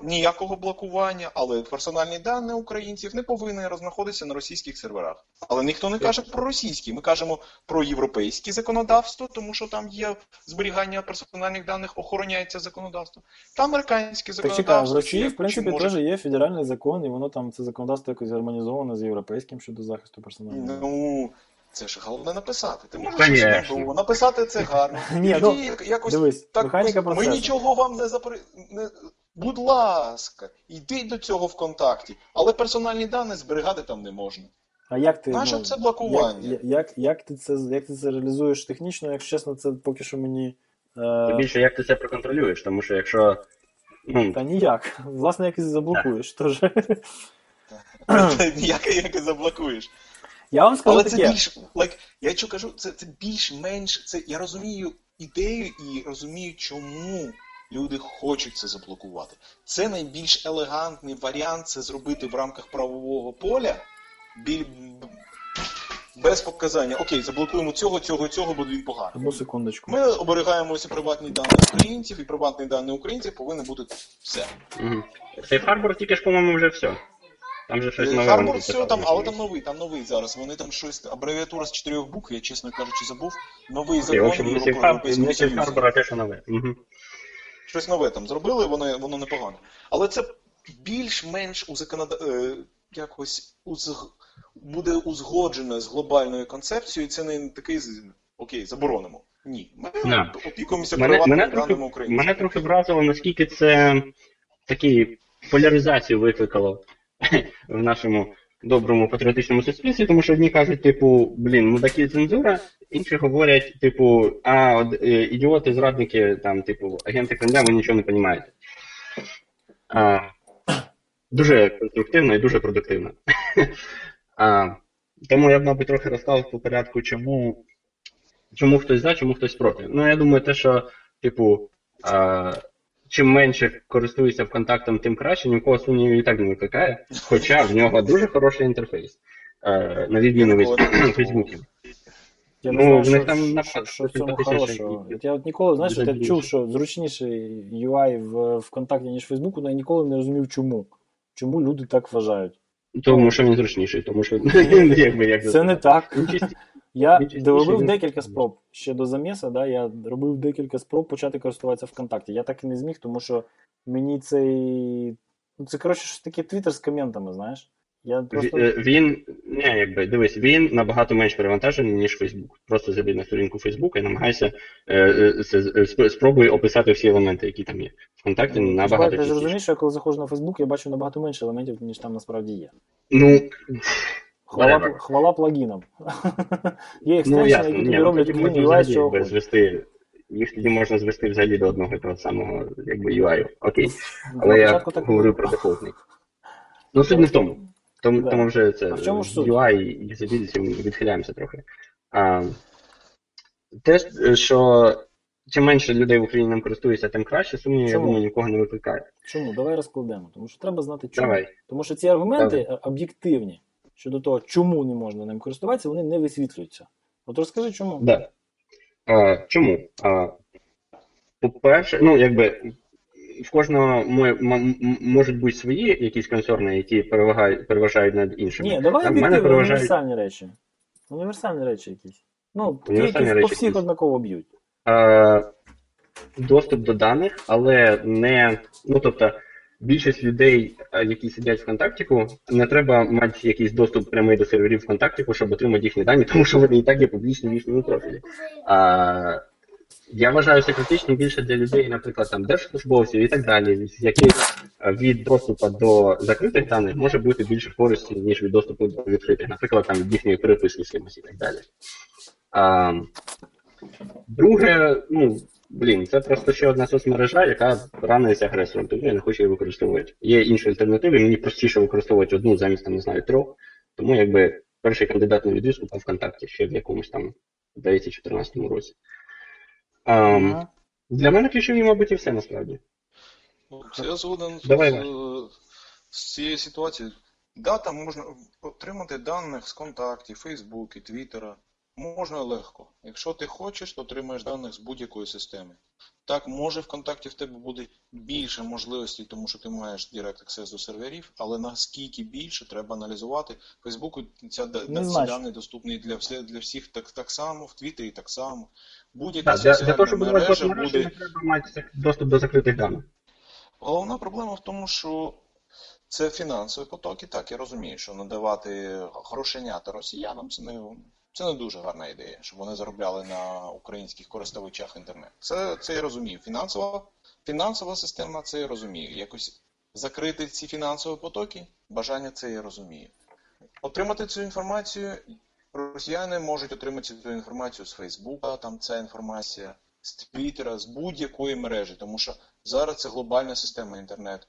Ніякого блокування, але персональні дані українців не повинні знаходитися на російських серверах. Але ніхто не каже про російські. Ми кажемо про європейське законодавство, тому що там є зберігання персональних даних, охороняється законодавство. Та американське законодавство. в Росії, в принципі, може- теж є федеральний закон, і воно там це законодавство якось гармонізоване з європейським щодо захисту персональних даних. Ну, це ж головне написати. Ти можеш Конечно. щось нового написати це гарно. <laughs> Ні, ну, тоді якось Дивись, так, механіка ми процесу. нічого вам не запри... Не... Будь ласка, йди до цього ВКонтакті, але персональні дані зберігати там не можна. А як ти Наше ну, це блокування. Як, як, як, ти це, як ти це реалізуєш технічно, якщо чесно, це поки що мені. Тим Е, більше, як ти це проконтролюєш, тому що якщо. Ну, та ніяк. Власне, як і заблокуєш. Тож. <laughs> Як, як і заблокуєш. Я вам скажу Але таке. це більш, like, я що кажу, це, це більш-менш, це я розумію ідею і розумію, чому люди хочуть це заблокувати. Це найбільш елегантний варіант це зробити в рамках правового поля. Біль... без показання, окей, заблокуємо цього, цього, цього, бо він поганий. Одну секундочку. Ми оберігаємо усі приватні дані українців, і приватні дані українців повинні бути все. Угу. Harbor тільки ж, по-моєму, вже все. Там же щось нове. Harbor все там, але там новий, там новий зараз. Вони там щось, абревіатура з чотирьох букв, я чесно кажучи, забув. Новий закон в общем, не Safe Harbor, Європейського не Safe Союзу. Harbor, а те, що нове. Угу. Щось нове там зробили, воно, воно непогано. Але це більш-менш у законода... е, якось узг... буде узгоджене з глобальною концепцією, це не такий окей, заборонимо. Ні. Ми Да. опікуємося Мене, мене, трохи, мене трохи вразило, наскільки це такі поляризацію викликало <laughs> в нашому доброму патріотичному суспільстві, тому що одні кажуть, типу, блін, мудаки цензура, інші говорять, типу, а от, е, ідіоти, зрадники, там, типу, агенти Кремля, ви нічого не розумієте. А, дуже конструктивно і дуже продуктивно. <laughs> А, тому я б, мабуть, трохи розклав по порядку, чому, чому хтось за, чому хтось проти. Ну, я думаю, те, що, типу, а, чим менше користуюся ВКонтактом, тим краще, ні в кого сумнівів і так не викликає. Хоча в нього дуже хороший інтерфейс, е, на відміну від <clears throat> Фейсбуків. Я Ну, не знаю, що, там що, що в цьому хорошого. Я от ніколи, знаєш, от я чув, що зручніший UI в ВКонтакті, ніж в Фейсбуку, але я ніколи не розумів, чому. Чому люди так вважають. Тому що він зручніший, тому що <laughs> якби як Це не так. Він Я доробив декілька спроб ще до заміса, да, я робив декілька спроб почати користуватися ВКонтакті. Я так і не зміг, тому що мені цей. Ну, це коротше щось таке твіттер з коментами, знаєш. Я просто. Е, Він, не, якби, дивись, він набагато менш перевантажений, ніж Фейсбук. Просто зайди на сторінку Фейсбука і намагайся е, е, спробуй описати всі елементи, які там є. Вконтакті Ну, набагато Ти ж розумієш, що я коли заходжу на Фейсбук, я бачу набагато менше елементів, ніж там насправді є. Ну, Хвала, хвала плагінам. <laughs> Є ну екстеншени, які тобі ну, роблять UI, що звести, їх тоді можна звести взагалі до одного і того самого, якби UI. Окей. Але я так говорю про дефолтний. Ну, суть не в тому. Тому, Да. тому вже це? UI і ми відхиляємося трохи. А, те, що чим менше людей в Україні ним користується, тим краще, сумнівів, я думаю, нікого не викликає. Чому? Давай розкладемо. Тому що треба знати, чому. Давай. Тому що ці аргументи об'єктивні щодо того, чому не можна ним користуватися, вони не висвітлюються. От розкажи, чому. Да. А, чому? А, по-перше, ну, якби в кожного можуть бути свої якісь концерни, які перевагають, переважають над іншими. Ні, давай об'єктивно, переважають універсальні речі. Універсальні речі якісь. Ну, ті, які по всіх якісь. однаково б'ють. Е, доступ до даних, але не. Ну тобто, більшість людей, е, які сидять в контактіку, не треба мати якийсь доступ прямий до серверів ВКонтактіку, щоб отримати їхні дані, <laughs> тому що вони і так є публічні в їхньому профілі. А, я вважаю це критичним більше для людей, наприклад, там держслужбовців і так далі, яких е, від доступу до закритих даних може бути більше користі, ніж від доступу до відкритих, наприклад, там від їхньої переписки з кимось і так далі. А, Друге, ну, блін, це просто ще одна соцмережа, яка раниться агресором, тому я не хочу її використовувати. Є інші альтернативи, мені простіше використовувати одну замість, там, не знаю, трьох. Тому якби перший кандидат на відвізку був ВКонтакті ще в якомусь там, здається, 2014 році. А, Ага. Для мене ключові, мабуть, і все насправді. Ну, я згоден з, Давай, з, з цією ситуацією. Да, там можна отримати даних з контактів, Фейсбуки, Твіттера. Можна легко. Якщо ти хочеш, то отримаєш даних з будь-якої системи. Так, може ВКонтакті в тебе буде більше можливостей, тому що ти маєш Direct Access до серверів, але наскільки більше треба аналізувати. В Фейсбуку ця, Не ці дані доступні для, всі- для всіх так, так само, в Твіттері так само. Будь-яка Так, для, для того, щоб мережа буде не треба мати доступ до закритих даних. Головна проблема в тому, що це фінансові потоки. Так, я розумію, що надавати грошенята росіянам це не, це не дуже гарна ідея, щоб вони заробляли на українських користувачах інтернету. Це, це я розумію. Фінансова, фінансова система це я розумію. Якось закрити ці фінансові потоки, бажання це я розумію. Отримати цю інформацію росіяни можуть отримати цю інформацію з Фейсбука, там ця інформація, з Твіттера, з будь-якої мережі, тому що зараз це глобальна система інтернету.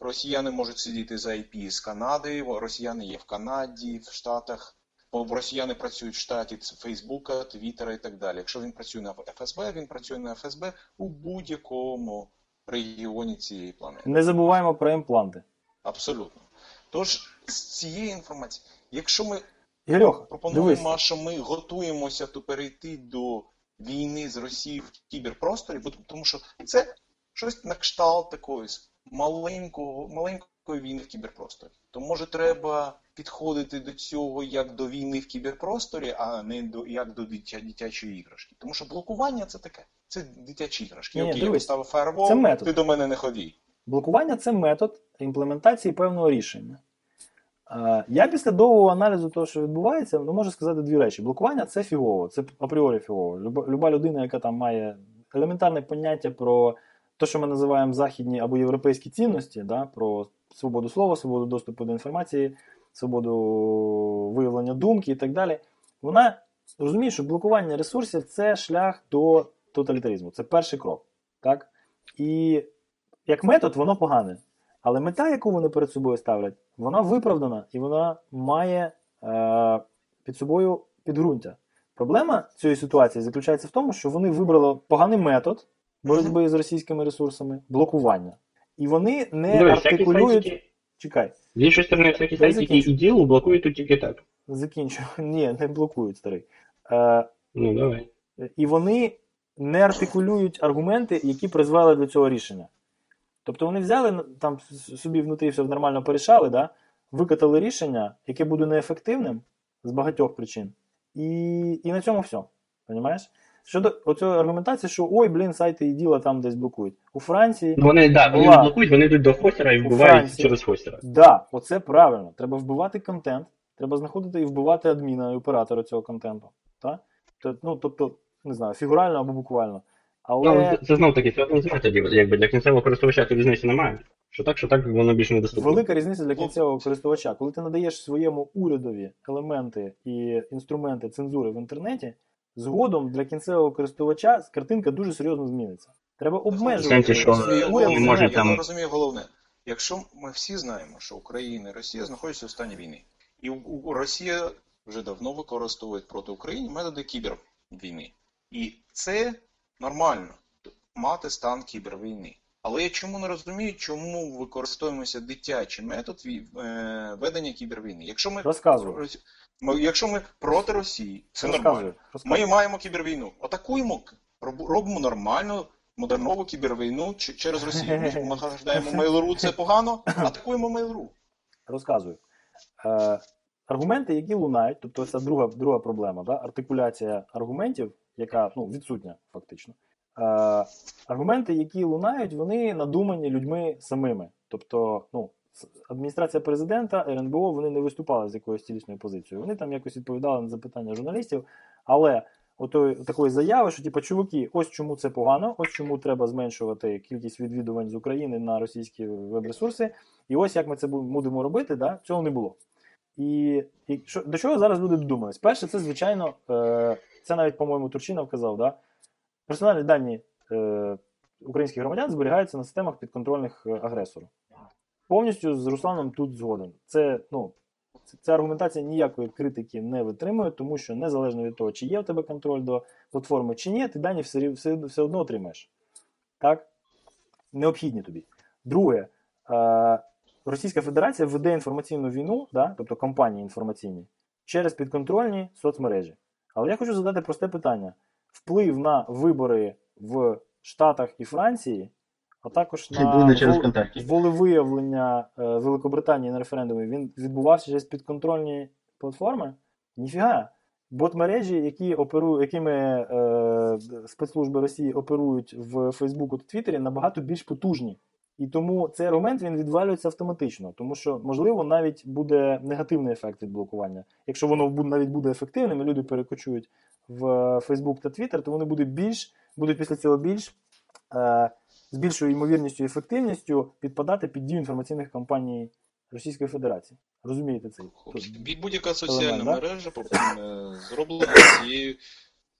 Росіяни можуть сидіти за IP з Канади, росіяни є в Канаді, в Штатах. Бо Росіяни працюють в штаті Фейсбука, Твіттера і так далі. Якщо він працює на ФСБ, він працює на ФСБ у будь-якому регіоні цієї планети. Не забуваємо про імпланти. Абсолютно. Тож з цієї інформації, якщо ми Ігорьоха, пропонуємо, дивись. що ми готуємося то перейти до війни з Росією в кіберпросторі, бо тому що це щось на кшталт такої маленького, маленької війни в кіберпросторі. То може треба підходити до цього як до війни в кіберпросторі, а не до як до дитя, дитячої іграшки. Тому що блокування це таке. Це дитячі іграшки. Ні, Окей, я поставив фаервол, це метод. ти до мене не ходій. Блокування це метод імплементації певного рішення. Я після довгого аналізу того, що відбувається, ну, можу сказати дві речі. Блокування це фігово, це апріорі фігово. Люба, люба людина, яка там має елементарне поняття про те, що ми називаємо західні або європейські цінності, да, про свободу слова, свободу доступу до інформації, свободу виявлення думки і так далі, вона розуміє, що блокування ресурсів це шлях до тоталітаризму. Це перший крок. Так? І як метод, воно погане. Але мета, яку вони перед собою ставлять, вона виправдана і вона має е, під собою підґрунтя. Проблема цієї ситуації заключається в тому, що вони вибрали поганий метод боротьби з російськими ресурсами блокування. І вони не Дивись, артикулюють. сайтики, Чекай, з іншої сторони, всякі сайтики і ділу блокують тут тільки так. закінчу. <laughs> Ні, не блокують старий. Е, Ну, давай. і вони не артикулюють аргументи, які призвели до цього рішення. Тобто вони взяли ну, там собі внутрі все нормально порішали, да? викатали рішення, яке буде неефективним з багатьох причин, і, і на цьому все. Понімаєш? Щодо оцієї аргументації, що ой, блін, сайти і діла там десь блокують. У Франції, Ну, Вони, да, вони Була. блокують, вони йдуть до хостера і вбивають Франції. через хостера. да, оце правильно. Треба вбивати контент, треба знаходити і вбивати адміна і оператора цього контенту. Та? Ну, тобто, не знаю, фігурально або буквально. Але... Ну, це- знов таки, це один з якби для кінцевого користувача то різниці немає. Що так, що так, воно більш недоступно. Велика різниця для кінцевого користувача. Коли ти надаєш своєму урядові елементи і інструменти цензури в інтернеті, згодом для кінцевого користувача картинка дуже серйозно зміниться. Треба обмежувати що свій Я уряд. не може я там- розумію головне. Якщо ми всі знаємо, що Україна і Росія знаходяться в стані війни, і Росія вже давно використовує проти України методи кібервійни. І це нормально мати стан кібервійни. Але я чому не розумію, чому використовуємося дитячий метод е, ведення кібервійни? Якщо ми Розказую. Ми- якщо ми проти Росії, це Розказую. нормально. розказую. Ми маємо кібервійну. Атакуємо, роб- робимо нормальну, модернову кібервійну ч- через Росію. Ми <laughs> награждаємо Mail.ru, це погано, атакуємо Mail.ru. Розказую. Е, аргументи, які лунають, тобто це друга, друга проблема, да? артикуляція аргументів, яка ну, відсутня фактично. Е, аргументи, які лунають, вони надумані людьми самими. Тобто, ну, адміністрація президента, РНБО, вони не виступали з якоюсь цілісною позицією. Вони там якось відповідали на запитання журналістів, але отої, такої заяви, що типу, чуваки, ось чому це погано, ось чому треба зменшувати кількість відвідувань з України на російські веб-ресурси. І ось як ми це будемо робити, да, цього не було. І, і що, до чого зараз люди додумались? Перше, це, звичайно, е, це навіть, по-моєму, Турчинов казав, да? персональні дані е, українських громадян зберігаються на системах підконтрольних е, агресору. Повністю з Русланом тут згоден. Це, ну, ця аргументація ніякої критики не витримує, тому що незалежно від того, чи є в тебе контроль до платформи, чи ні, ти дані все, все, все одно отримаєш. Так? Необхідні тобі. Друге, е, Російська Федерація веде інформаційну війну, да, тобто компанії інформаційні, через підконтрольні соцмережі. Але я хочу задати просте питання: вплив на вибори в Штатах і Франції, а також на через волевиявлення е, Великобританії на референдумі, він відбувався через підконтрольні платформи? Ніфіга. Бот-мережі, які оперу... якими е, спецслужби Росії оперують в Фейсбуку та Твіттері, набагато більш потужні. І тому цей аргумент він відвалюється автоматично, тому що, можливо, навіть буде негативний ефект від блокування. Якщо воно навіть буде ефективним, і люди перекочують в Facebook та Twitter, то вони будуть більш будуть після цього більш е, з більшою ймовірністю і ефективністю підпадати під дію інформаційних кампаній Російської Федерації. Розумієте це? Будь- Будь-яка соціальна Елемент, мережа е, зроблена цією,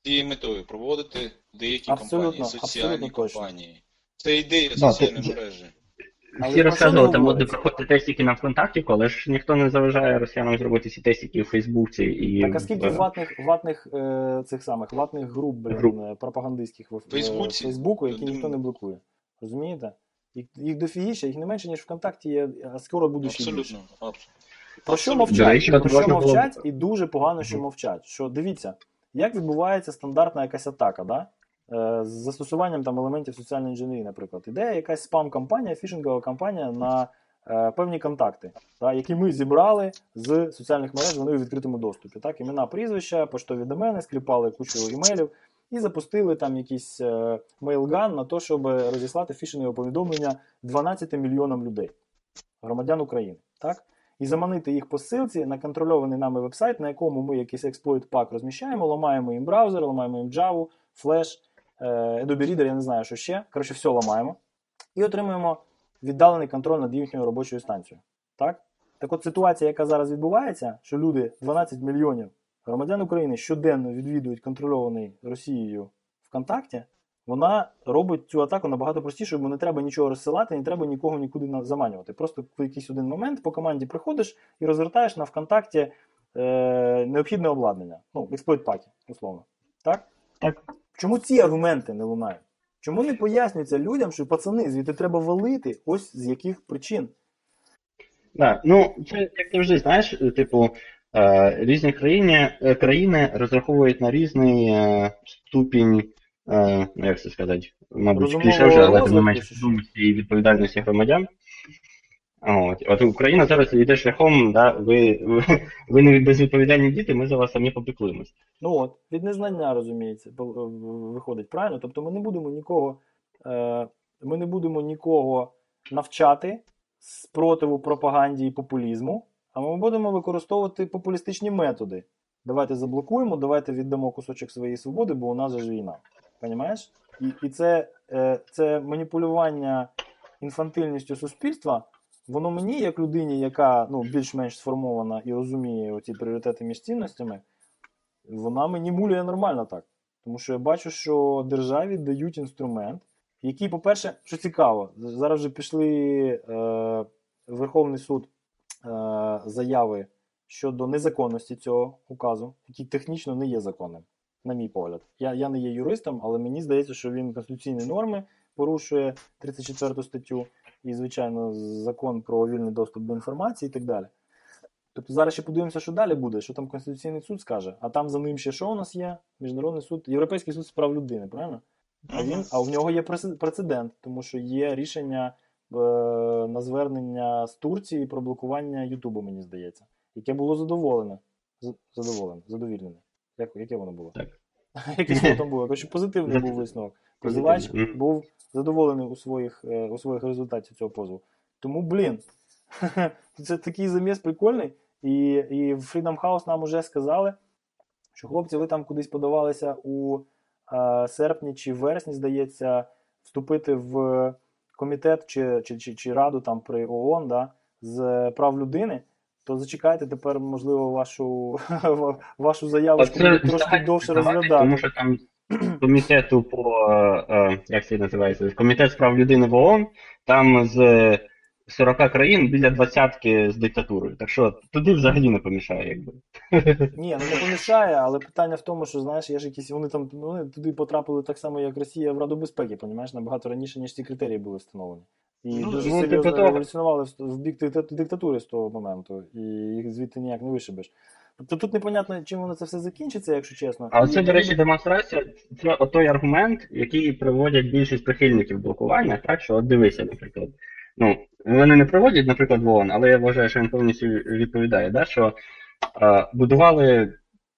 цією метою проводити деякі Абсолютно, компанії, соціальні абсолютно точно. компанії. Це ідея Да, соціальної ти- мережі. Всі розказували, там буде проходити тестики на ВКонтакті, але ж ніхто не заважає росіянам зробити ці тестики у Фейсбуці і Так а скільки ватних, ватних е, цих самих ватних груп, блін, Груп. е, пропагандистських в, в Фейсбуці? Фейсбуку, які ніхто не блокує. Розумієте? Їх, їх дофігіше, їх не менше, ніж ВКонтакті є, а скоро буде ще більше. Абсолютно. абсолютно. Про що мовчать? Речі, Про що мовчать, і дуже погано, що мовчать. Що дивіться, як відбувається стандартна якась атака, да? Е, з застосуванням там елементів соціальної інженерії, наприклад. Іде якась спам-кампанія, фішингова кампанія на е, певні контакти, да, які ми зібрали з соціальних мереж, вони у відкритому доступі. Так? Імена, прізвища, поштові домени, скліпали кучу імейлів і запустили там якийсь Mailgun на те, щоб розіслати фішингове повідомлення 12 мільйонам людей, громадян України. Так? і заманити їх по ссылці на контрольований нами вебсайт, на якому ми якийсь exploit pack розміщаємо, ламаємо їм браузер, ламаємо їм Java, Flash, е, Adobe Reader, я не знаю, що ще. Коротше, все ламаємо. І отримуємо віддалений контроль над їхньою робочою станцією. Так? Так от ситуація, яка зараз відбувається, що люди, 12 мільйонів громадян України щоденно відвідують контрольований Росією ВКонтакті, вона робить цю атаку набагато простішою, бо не треба нічого розсилати, не треба нікого нікуди заманювати. Просто в якийсь один момент по команді приходиш і розвертаєш на ВКонтакті е, необхідне обладнання. Ну, експлойт паки, условно. Так? Так. Чому ці аргументи не лунають? Чому не пояснюється людям, що пацани, звідти треба валити, ось з яких причин? Да, ну це як завжди, знаєш, типу, різні країни, е, країни розраховують на різний е, ступінь, е, ну, як це сказати, мабуть, кліше вже, але не менш чи і відповідальності громадян. От, от Україна зараз йде шляхом, да, ви, ви, ви не безвідповідальні діти, ми за вас самі попіклуємось. Ну от, від незнання, розуміється, виходить правильно. Тобто ми не будемо нікого, е, ми не будемо нікого навчати спротиву пропаганді і популізму, а ми будемо використовувати популістичні методи. Давайте заблокуємо, давайте віддамо кусочок своєї свободи, бо у нас же ж війна. Понімаєш? І, і це, е, це маніпулювання інфантильністю суспільства. Воно мені, як людині, яка ну, більш-менш сформована і розуміє оці пріоритети між цінностями, вона мені мулює нормально так. Тому що я бачу, що державі дають інструмент, який, по-перше, що цікаво, зараз вже пішли е, Верховний суд заяви щодо незаконності цього указу, який технічно не є законним, на мій погляд. Я, я не є юристом, але мені здається, що він конституційні норми порушує 34 статтю і, звичайно, закон про вільний доступ до інформації і так далі. Тобто зараз ще подивимося, що далі буде, що там Конституційний суд скаже, а там за ним ще що у нас є? Міжнародний суд, Європейський суд з прав людини, правильно? А він, а в нього є прецедент, тому що є рішення е, на звернення з Турції про блокування Ютубу, мені здається, яке було задоволене. Задоволене, задовільнене. Як, яке воно було? Так. <laughs> Воно там було. Коротше, позитивний був висновок. Позивач був задоволений у своїх, е, у своїх результатів цього позову. Тому, блін, <laughs> це такий заміс прикольний. І, і в Freedom House нам уже сказали, що хлопці, ви там кудись подавалися у е, серпні чи вересні, здається, вступити в комітет чи, чи, чи, чи раду там при ООН да, з прав людини. То зачекайте тепер, можливо, вашу, <laughs> вашу заяву це трошки довше розглядати. Тому що там <clears throat> комітету по е, як це називається? Комітет з прав людини в ООН, там з 40 країн біля двадцятки з диктатурою. Так що туди взагалі не помішає, якби. Ні, ну не помішає, але питання в тому, що знаєш, є ж якісь вони там ну, вони туди потрапили так само, як Росія в Раду безпеки, понімаєш, набагато раніше, ніж ці критерії були встановлені. І Ну, дуже ну, серйозно типу того. еволюціонували в, бік дикта- диктатури з того моменту, і їх звідти ніяк не вишибеш. Тобто тут непонятно, чим воно це все закінчиться, якщо чесно. А І- до речі, демонстрація це той аргумент, який приводять більшість прихильників блокування, так що от дивися, наприклад. Ну, вони не проводять, наприклад, в ООН, але я вважаю, що він повністю відповідає, да, що е, будували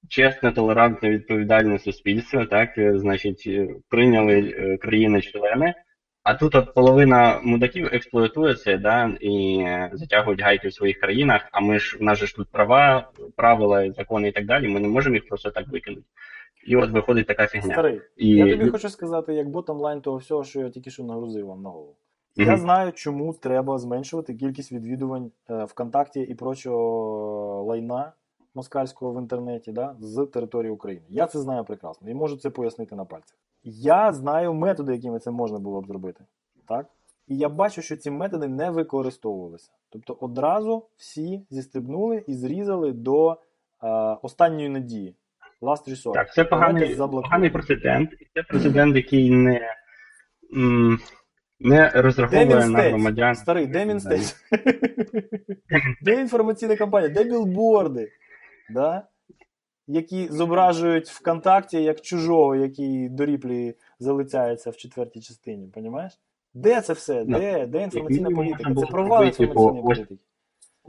чесне, толерантне, відповідальне суспільство, так, е, значить, е, прийняли е, країни-члени, а тут от половина мудаків експлуатує це, да, і затягують гайки в своїх країнах, а ми ж, у нас же ж тут права, правила, закони і так далі, ми не можемо їх просто так викинути. І от виходить така фігня. Старий, І... я тобі хочу сказати, як ботом-лайн того всього, що я тільки що нагрузив вам на голову. Я знаю, чому треба зменшувати кількість відвідувань е, ВКонтакті і прочого лайна москальського в інтернеті да, з території України. Я це знаю прекрасно і можу це пояснити на пальцях. Я знаю методи, якими це можна було б зробити. Так? І я бачу, що ці методи не використовувалися. Тобто одразу всі зістебнули і зрізали до е, останньої надії. Last resort. Так, це поганий, поганий прецедент. І це прецедент, який не. м, не розраховує на громадян. Старий, де Мінстець? <laughs> Де інформаційна кампанія? Де білборди? Да? Які зображують ВКонтакті як чужого, який доріплі залицяється в четвертій частині, понімаєш? Де це все? Ну, Де, де інформаційна політика? Це провал інформаційної політики.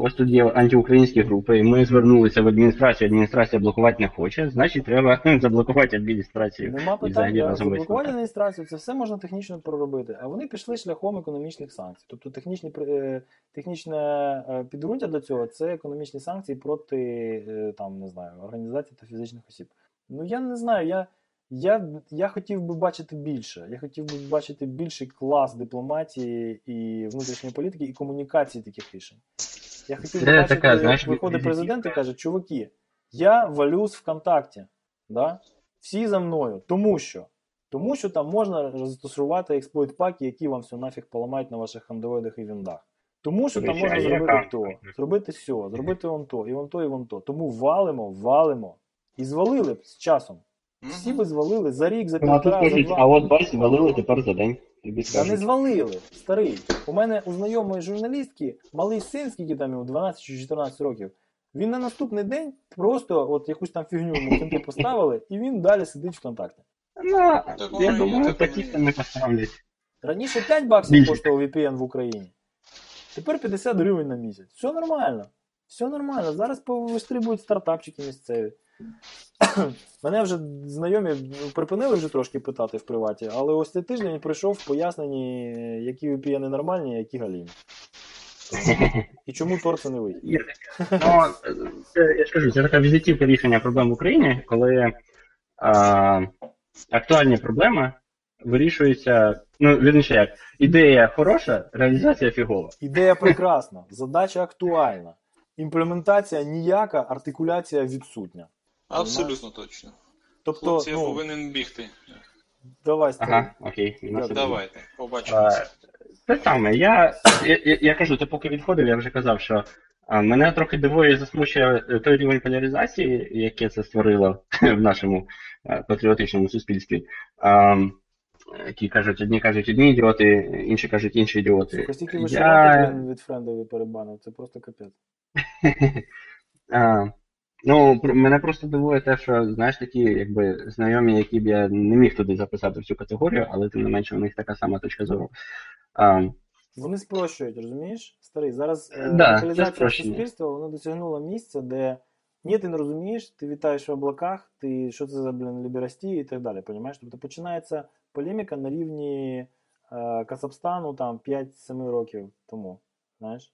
Ось тут є антиукраїнські групи, і ми звернулися в адміністрацію, адміністрація блокувати не хоче, значить треба <laughs> заблокувати адміністрацію. Нема весь Заблокувати адміністрацію, це все можна технічно проробити. А вони пішли шляхом економічних санкцій. Тобто технічні, е, технічне е, підґрунтя для цього це економічні санкції проти е, там, не знаю, організацій та фізичних осіб. Ну я не знаю, я, я, я хотів би бачити більше. Я хотів би бачити більший клас дипломатії і внутрішньої політики, і комунікації таких рішень. Я хотів би Це бачити, така, знаєш, виходить президент і каже, чуваки, я валюсь ВКонтакті. Да? Всі за мною. Тому що? Тому що там можна застосувати експлойт паки, які вам все нафіг поламають на ваших андроїдах і віндах. Тому що там можна зробити то, зробити сьо, зробити вон то, і вон то, і вон то. Тому валимо, валимо. І звалили б з часом. Всі би звалили за рік, за Ну, а тут півтора, за два. а от бачиш, валили тепер за день. Тобі Та скажуть. не звалили, старий. У мене у знайомої журналістки малий син, скільки там йому 12 чи 14 років. Він на наступний день просто от якусь там фігню йому кінти поставили, і він далі сидить ВКонтакті. Ну, я думаю, такі це не поставлять. Раніше 5 баксів коштував VPN в Україні. Тепер 50 гривень на місяць. Все нормально. Все нормально. Зараз повистрибують стартапчики місцеві. <coughs> Мене вже знайомі припинили вже трошки питати в приваті, але ось цей тиждень прийшов в поясненні, які VPN нормальні, а які галімі. <laughs> І чому торцу не вийде. Ну, це, я ж кажу, це така візитівка рішення проблем в Україні, коли а, актуальні проблеми вирішуються. Ну, вірніше як, ідея хороша, реалізація фігова. Ідея <laughs> прекрасна, задача актуальна. Імплементація ніяка, артикуляція відсутня. Абсолютно точно. Тобто, Хлопці, я ну, повинен бігти. давай. Ага, окей. Давайте, побачимося. Те саме, я, я, я, я кажу, ти поки відходив, я вже казав, що а, мене трохи дивує і засмучує е, той рівень поляризації, яке це створило <laughs> в нашому е, патріотичному суспільстві. А, які кажуть, одні кажуть одні ідіоти, інші кажуть інші ідіоти. Слухай, стільки Я- від френдові перебанив, це просто капець. <laughs> Ну, мене просто дивує те, що знаєш такі, якби знайомі, які б я не міг туди записати в цю категорію, але тим не менше у них така сама точка зору. А, Вони спрощують, розумієш? Старий, зараз е, Да, локалізація суспільства воно досягнуло місця, де ні, ти не розумієш, ти вітаєш в облаках, ти що це за блін ліберастії і так далі. Понімаєш? Тобто починається полеміка на рівні е, Казахстану там 5-7 років тому. Знаєш?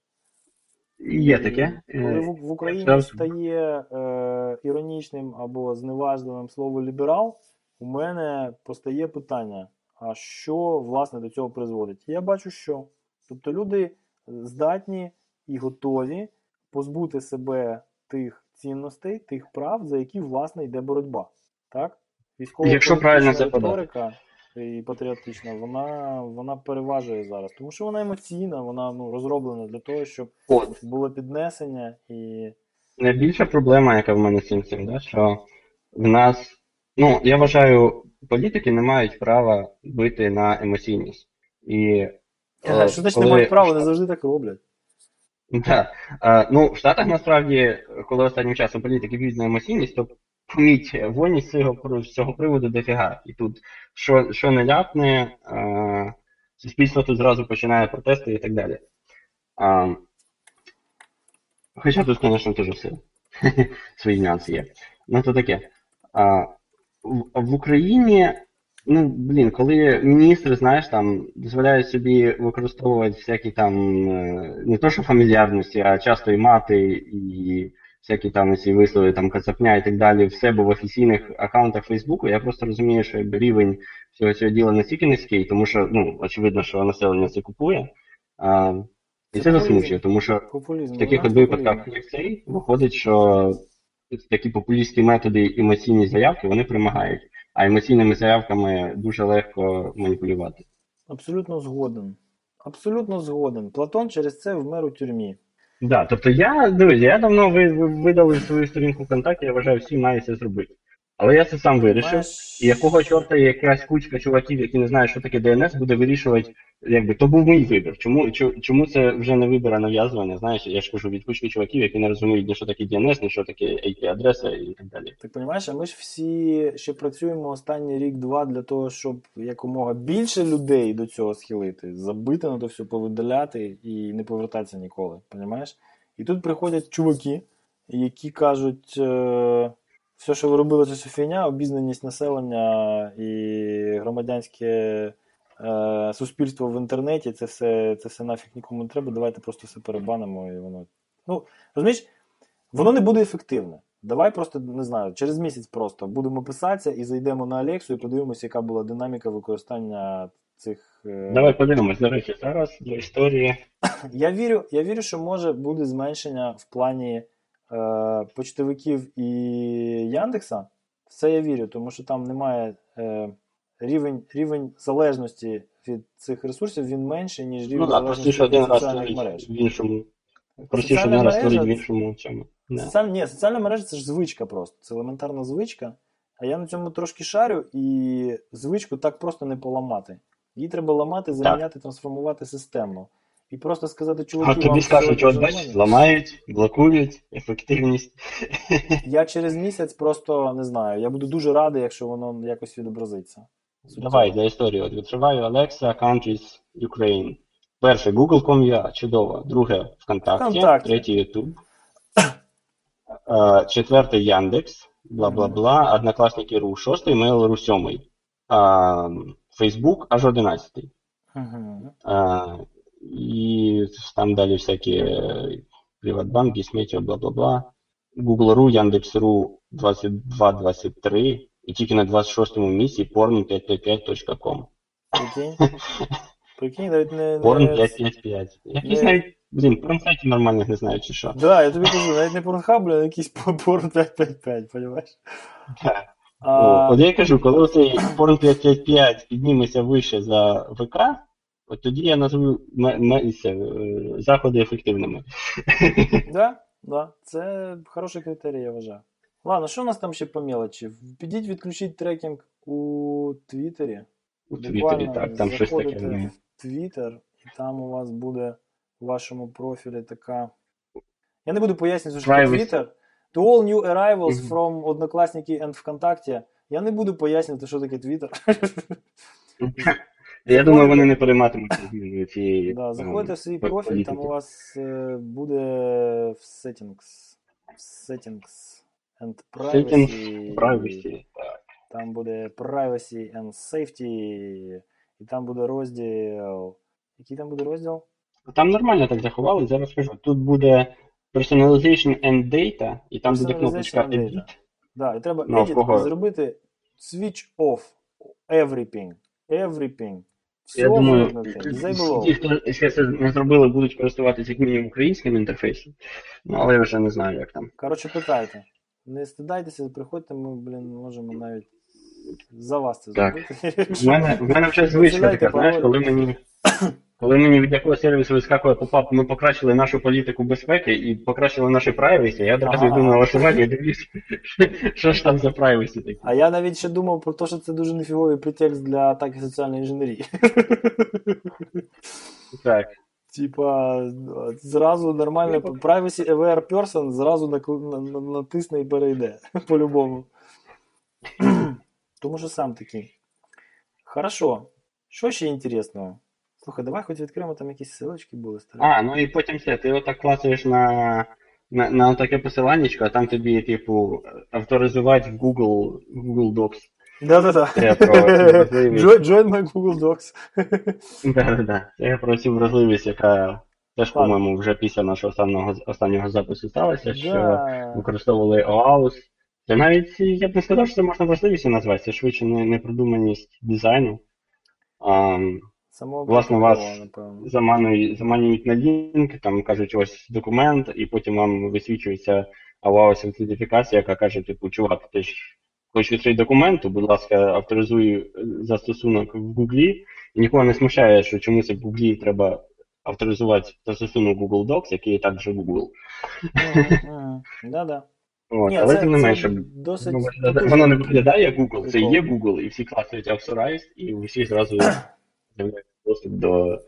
Є таке. Коли Е, в, Україні стає е, іронічним або зневажливим слово ліберал, у мене постає питання: а що власне до цього призводить? Я бачу, що. Тобто люди здатні і готові позбути себе тих цінностей, тих прав, за які власне йде боротьба. Так? Військова Якщо правильно риторика і патріотична, вона, вона переважує зараз, тому що вона емоційна, вона ну, розроблена для того, щоб От. було піднесення і. Найбільша проблема, яка в мене з цим цим, да, що в нас, ну, я вважаю, політики не мають права бити на емоційність. І, Ага, е, що значить не мають права, вони завжди так роблять. Да. Е, ну, в Штатах насправді, коли останнім часом політики б'ють на емоційність, то поміть, з цього, з цього приводу дофіга. І тут що, що не ляпне, е, суспільство тут зразу починає протести і так далі. А, хоча тут, звісно, теж все <laughs> свої нюанси є. Ну, то таке. А, в, в Україні, ну, блін, коли міністри, знаєш, там дозволяють собі використовувати всякі там е, не то, що фамільярності, а часто і мати, і всякі там ці вислови, там кацапня і так далі, в себе в офіційних аккаунтах Фейсбуку, я просто розумію, що якби рівень всього цього діла настільки низький, тому що, ну, очевидно, що населення це купує. А, і це засмучує, тому що Популізм. в таких от випадках, як цей, виходить, що такі популістські методи, емоційні заявки, вони перемагають. А емоційними заявками дуже легко маніпулювати. Абсолютно згоден. Абсолютно згоден. Платон через це вмер у тюрмі. Да, тобто я, дивіться, я давно ви, ви видали свою сторінку ВКонтакті, я вважаю, всі мають це зробити. Але я це сам вирішив. І якого чорта якась кучка чуваків, які не знають, що таке DNS, буде вирішувати, якби то був мій вибір. Чому, чому це вже не вибір, а нав'язування? Знаєш, я ж кажу від кучки чуваків, які не розуміють ні що таке DNS, ні що таке IP-адреса і так далі. Так розумієш, а ми ж всі ще працюємо останній рік-два для того, щоб якомога більше людей до цього схилити, забити на то все, повидаляти і не повертатися ніколи. Понімаєш? І тут приходять чуваки, які кажуть, е, все, що ви робили, це все фігня, обізнаність населення і громадянське е, суспільство в інтернеті, це все, це все нафіг нікому не треба, давайте просто все перебанимо і воно. Ну, розумієш, воно не буде ефективне. Давай просто не знаю, через місяць просто будемо писатися і зайдемо на Алексу і подивимося, яка була динаміка використання цих. е, Давай подивимось, до речі, зараз для історії. <coughs> Я вірю, я вірю, що може буде зменшення в плані е, почтовиків і Яндекса. В це я вірю, тому що там немає е, рівень, рівень залежності від цих ресурсів, він менший, ніж рівень Ну так, залежності від соціальних мереж. в іншому. Простіше один раз створити в іншому цьому. Да. Соціаль... Ні, соціальна мережа це ж звичка просто. Це елементарна звичка. А я на цьому трошки шарю, і звичку так просто не поламати. Її треба ламати, заміняти, трансформувати системно. І просто сказати, А чуваки, тобі скажуть, от бачиш, ламають, блокують, ефективність. <laughs> Я через місяць просто не знаю. Я буду дуже радий, якщо воно якось відобразиться. Давай для історії. От відкриваю Alexa Countries Ukraine. Перше Google.com.ua, чудово. Друге ВКонтакті, Вконтакті. третє YouTube. <coughs> Е, Четверте Яндекс, бла-бла-бла, Однокласники.ру, шостий Mail.ru, сьомий. А, Facebook аж одинадцятий. І там далі всякі е, Приватбанки, Сметіо, бла-бла-бла. Google.ru, Яндекс.ру 22-23 і тільки на 26-му місці porn555.com. Прикинь. <laughs> Прикинь, навіть не. Porn не... 555. Якісь навіть, блін, порнсайтів нормальних не знаю чи що. Да, я тобі кажу, навіть не Pornhub, а якийсь порн 555, понімаєш? Так. От я кажу, коли цей порн 555 підніметься вище за ВК, от тоді я назву е, заходи ефективними. <laughs> Да, да, це хороший критерій, я вважаю. Ладно, що у нас там ще по мелочі? Підіть відключіть трекінг у Твіттері. У Твіттері, так, там щось таке. в Твіттер, і там у вас буде в вашому профілі така. Я не буду пояснювати, що. Твіттер. To all new arrivals Мгм. from Однокласники and ВКонтакті. Я не буду пояснювати, що таке Твіттер. <laughs> <laughs> Я думаю, вони не перейматимуться зміною цієї. Да, заходите е, в свій профіль, там у вас е, буде в settings, в settings and Settings, privacy. Privacy. Там буде privacy and safety, і там буде розділ. Який там буде розділ? Там нормально так заховали, зараз скажу. Тут буде Personalization and Data, і там буде кнопочка. Edit. Да, і треба Ну, edit зробити switch off everything. Everything. Все Я думаю, ті, хто ще це не зробили, будуть користуватися як мінімум українським інтерфейсом. Ну, але я вже не знаю, як там. Коротше, питайте. Не стидайтеся, приходьте, ми, блін, можемо навіть за вас це Так. зробити. В мене, в мене вже звичка така, знаєш, коли мені, <coughs> коли мені від якогось сервісу вискакує popup, ми покращили нашу політику безпеки і покращили наші privacy, я одразу йду налаштування і дивлюсь, <laughs> що ж там за privacy таке. А я навіть ще думав про те, що це дуже нефіговий претекст для атаки соціальної інженерії. <laughs> Так. Типа, зразу нормально privacy aware person зразу накл- на- на- натисне і перейде. <laughs> По-любому. <clears throat> Тому що сам такий. Хорошо. Що ще інтересного? Слухай, давай хоч відкриємо там якісь силочки були старі. А, ну і потім це, ти отак клацаєш на, на, на таке посиланнячко, а там тобі, типу, авторизувати в Google, Google Docs. Да-да-да. Join, my Google Docs. Да-да-да. Це про цю вразливість, яка теж, по-моєму, вже після нашого останнього, останнього запису сталася, що використовували OAuth. Це навіть, я б не сказав, що це можна вразливістю назвати, це швидше не, непродуманість дизайну. А, Самого Власне, вас напевно. заманюють, заманюють на лінк, там кажуть, ось документ, і потім вам висвічується OAuth аутентифікація, яка каже, типу, чувак, ти ж хочеш відкрити документ, то, будь ласка, авторизуй е, застосунок в Гуглі, і нікого не смущає, що чомусь в Гуглі треба авторизувати застосунок Google Docs, який і так вже Google. Да-да. От, Ні, але це- тим не менше, досить воно не виглядає як Google, це є Google, і всі класують Authorized, і у всіх зразу з'являється доступ до,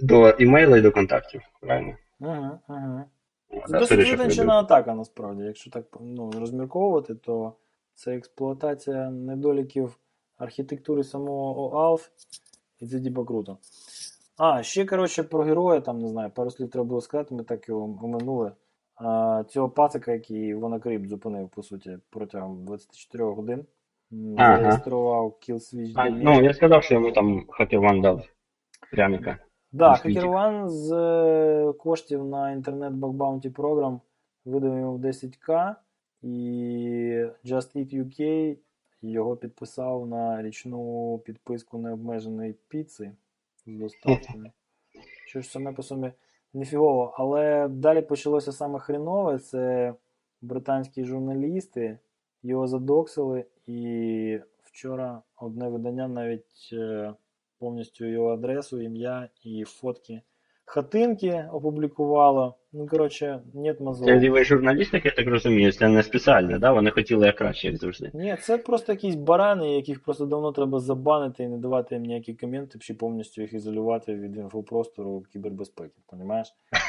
до імейла і до контактів. Правильно? Угу, угу. От, Це досить витончена атака, насправді. Якщо так ну, розмірковувати, то це експлуатація недоліків архітектури самого OAuth, і це діба круто. А, ще, коротше, про героя, там, не знаю, пару слів треба було сказати, ми так його оминули. Цього пацика, який WannaCrypt зупинив, по суті, протягом 24 годин. Ага. Зареєстрував killswitch А, DNS. ну, я сказав, що йому там HackerOne дав пряміка. Да, на світі. HackerOne з е, коштів на інтернет Bounty програм видав йому в 10к, і Just Eat UK його підписав на річну підписку необмеженої піци з доставкою. <laughs> Що ж саме по собі нефігово. Але далі почалося саме хренове. Це британські журналісти його задоксили, і вчора одне видання навіть е, повністю його адресу, ім'я і фотки хатинки опублікувало. Ну, коротше, нет Це мозгов. лівий журналістик, я так розумію, це не спеціально, да? Вони хотіли як краще, як завжди. Ні, це просто якісь барани, яких просто давно треба забанити і не давати їм ніякі коменти, чи повністю їх ізолювати від інфопростору кібербезпеки, понімаєш?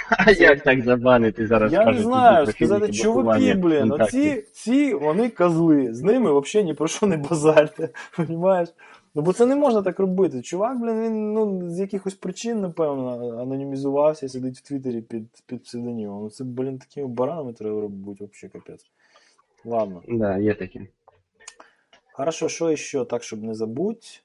А <laughs> як так забанити зараз? Я не знаю, сказати, чуваки, блін, ВКонтакті? оці, ці, вони козли, з ними взагалі ні про що не базарте, <laughs> понімаєш? Ну, бо це не можна так робити. Чувак, блін, він ну, з якихось причин, напевно, анонімізувався і сидить в Твіттері під, під псевдонімом. Ну, Це, блін, такими баранами треба бути, взагалі капець. Ладно. Да, є такі. Хорошо, що ще так, щоб не забудь.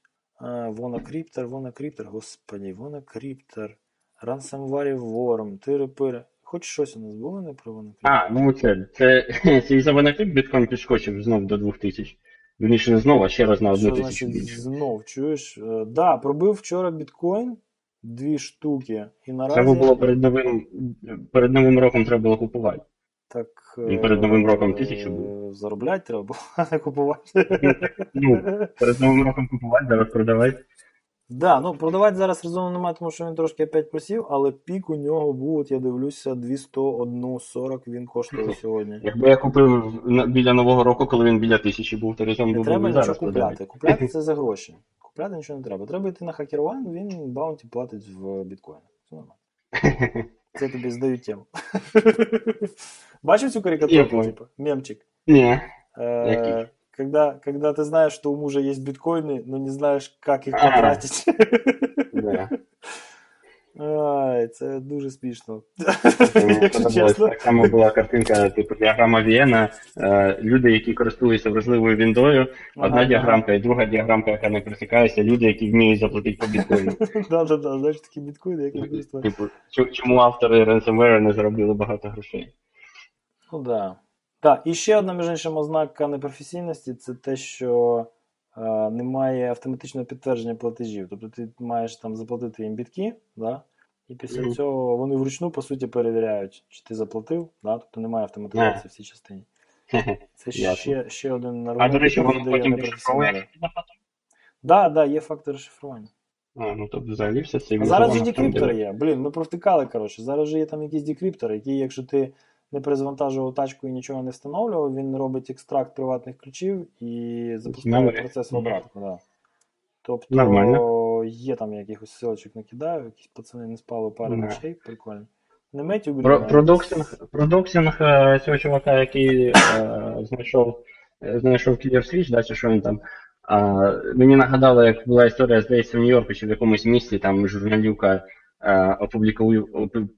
Вонакриптор, Вонакриптор, господи, Вонакриптор, Ransomware Worm, тири-пири. Хоч щось у нас було не про Вонакриптор? А, ну це, це, <laughs> це із-за винакріп біткоін підскочив знов до 2000. Вірніше не знову, а ще раз на одну Що тисячу значить більше. знов, чуєш? Е, Да, пробив вчора біткоін, дві штуки, і наразі Треба було перед новим, перед новим роком треба було купувати. так, І перед Новим роком е, тисячу був. Заробляти треба було, а не купувати. Ну, перед новим роком купувати, зараз продавати. Да, ну продавати зараз резону немає, тому що він трошки опять просів, але пік у нього був, от я дивлюся, 201,40 він коштує сьогодні. Якби я купив на- біля нового року, коли він біля тисячі був, то резон Не був треба би нічого зараз продавати. купляти. Купляти <laughs> це за гроші. Купляти нічого не треба. Треба йти на HackerOne, він баунті платить в біткоїнах. Все нормально. <laughs> Це тобі здаю тему. <laughs> Бачив цю Я карикатурку, понял. типа, мемчик? Ні. Э, Який? Когда, когда ты знаешь, что у мужа есть биткоины, но не знаешь, как их потратить. Да. <laughs> Ай, це дуже смішно. Так само була картинка, типу діаграма Вієна, е, люди, які користуються вразливою віндою, одна діаграмка і друга діаграмка, яка не присікається, люди, які вміють заплатити по біткоїну. <laughs> Да, да, да, знаєш, такі біткоїни, як користувати. Типу, чому автори ransomware не заробили багато грошей? Ну да. Так, і ще одна, між іншим, ознака непрофесійності це те, що е, немає автоматичного підтвердження платежів. Тобто ти маєш там заплатити їм бітки, да? і після Мгм. цього вони вручну, по суті, перевіряють, чи ти заплатив, да? тобто немає автоматизації в цій частині. Це <laughs> ще, ще один А до речі, воно потім. Да, да, є фактор розшифрування. А, ну тобто взагалі все це А зараз же декриптори є. Блін, ми провтикали, коротше. Зараз же є там якісь декриптори, які, якщо ти не перезавантажував тачку і нічого не встановлював, він робить екстракт приватних ключів і запускає процес в обратку. Да. Тобто Нормально. є там якихось силочок накидаю, якісь пацани не спали пару Да. ночей, прикольно. Не метю. Про, продоксинг, продоксинг е, цього чувака, який е, знайшов, е, знайшов Killer Switch, да, чи що він там. А, мені нагадало, як була історія, здається, в Нью-Йорку чи в якомусь місті, там журналівка е, опублікував,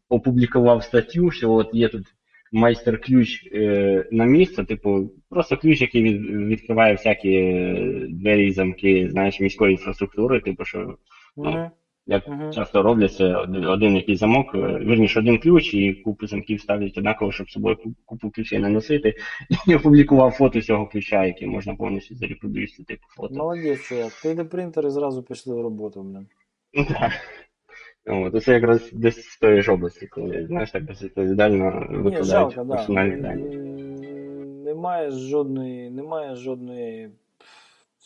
опублікував статтю, що от є тут майстер-ключ е, на місце, типу, просто ключ, який від, відкриває всякі е, двері і замки, знаєш, міської інфраструктури, типу, що Мгм. як Мгм. часто роблять, це один, якийсь замок, е, вірніше один ключ, і купу замків ставлять однаково, щоб з собою купу ключей не носити. І <laughs> опублікував фото цього ключа, який можна повністю зарепродуювати, типу фото. Молодець, чувак. 3D принтери зразу пішли в роботу, блін. От, це якраз десь з тої ж області, коли знаєш так безвідповідально Ні, викладають жалко, да. дані. Немає жодної, немає жодної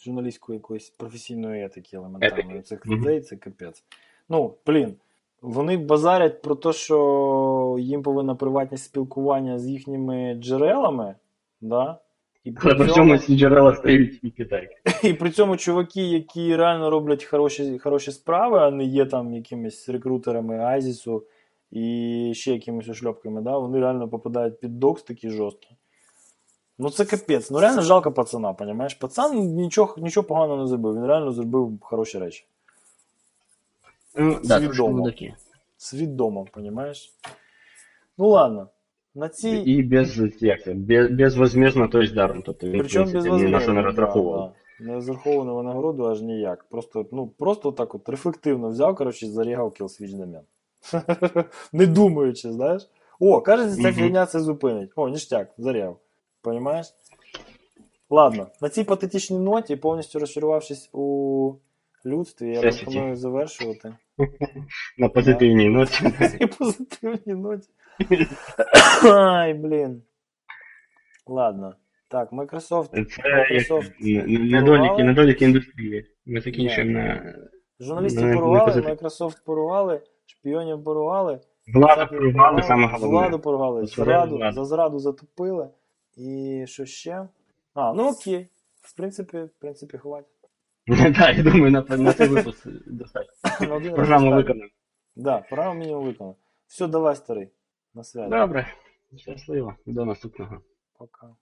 журналістської якоїсь професійної етики елементарної. Цих Мгм. людей це капець. Ну, блін. Вони базарять про те, що їм повинна приватність спілкування з їхніми джерелами, да? І при, Але при цьому, ці джерела стають і Китай. І при цьому чуваки, які реально роблять хороші, хороші справи, а не є там якимись рекрутерами Айзісу і ще якимись ушльопками, да? вони реально попадають під докс такі жорсткі. Ну це капець. Ну реально жалко пацана, понімаєш? Пацан нічого, нічого поганого не зробив, він реально зробив хороші речі. Ну, да, Свідомо. Свідомо, понімаєш? Ну ладно. На цій. І без, як без, безвозмездно, то есть даром. Тобто Причому принципі, без ні на що не розраховував. Да, Не розраховано винагороду аж ніяк. Просто, ну, просто так от рефлективно взяв, коротше, зарігав Killswitch домен. <laughs> Не думаючи, знаєш. О, кажеться, ця фігня це зупинить. О, ніштяк, зарігав. Понімаєш? Ладно, на цій патетичній ноті, повністю розчарувавшись у людстві, я пропоную завершувати. <laughs> На позитивній ноті. <laughs> На цій позитивній ноті. Ай, блін. Ладно. Так, Microsoft. Це Microsoft як, недоліки, недоліки індустрії. Ми закінчуємо на Журналістів не поругали. Microsoft поругали, шпіонів поругали, владу порвали, саме владу головне. поругали, Зраду, зраду, за зраду затопили. І що ще? А, ну окей. В принципі, в принципі, хватить. <laughs> Так, я думаю, на, на цей випуск достатньо. <laughs> На Програму виконано. Да, програму мінімум виконано. Все, давай, старий. На связі. Добре. Щасливо. До наступного. Пока.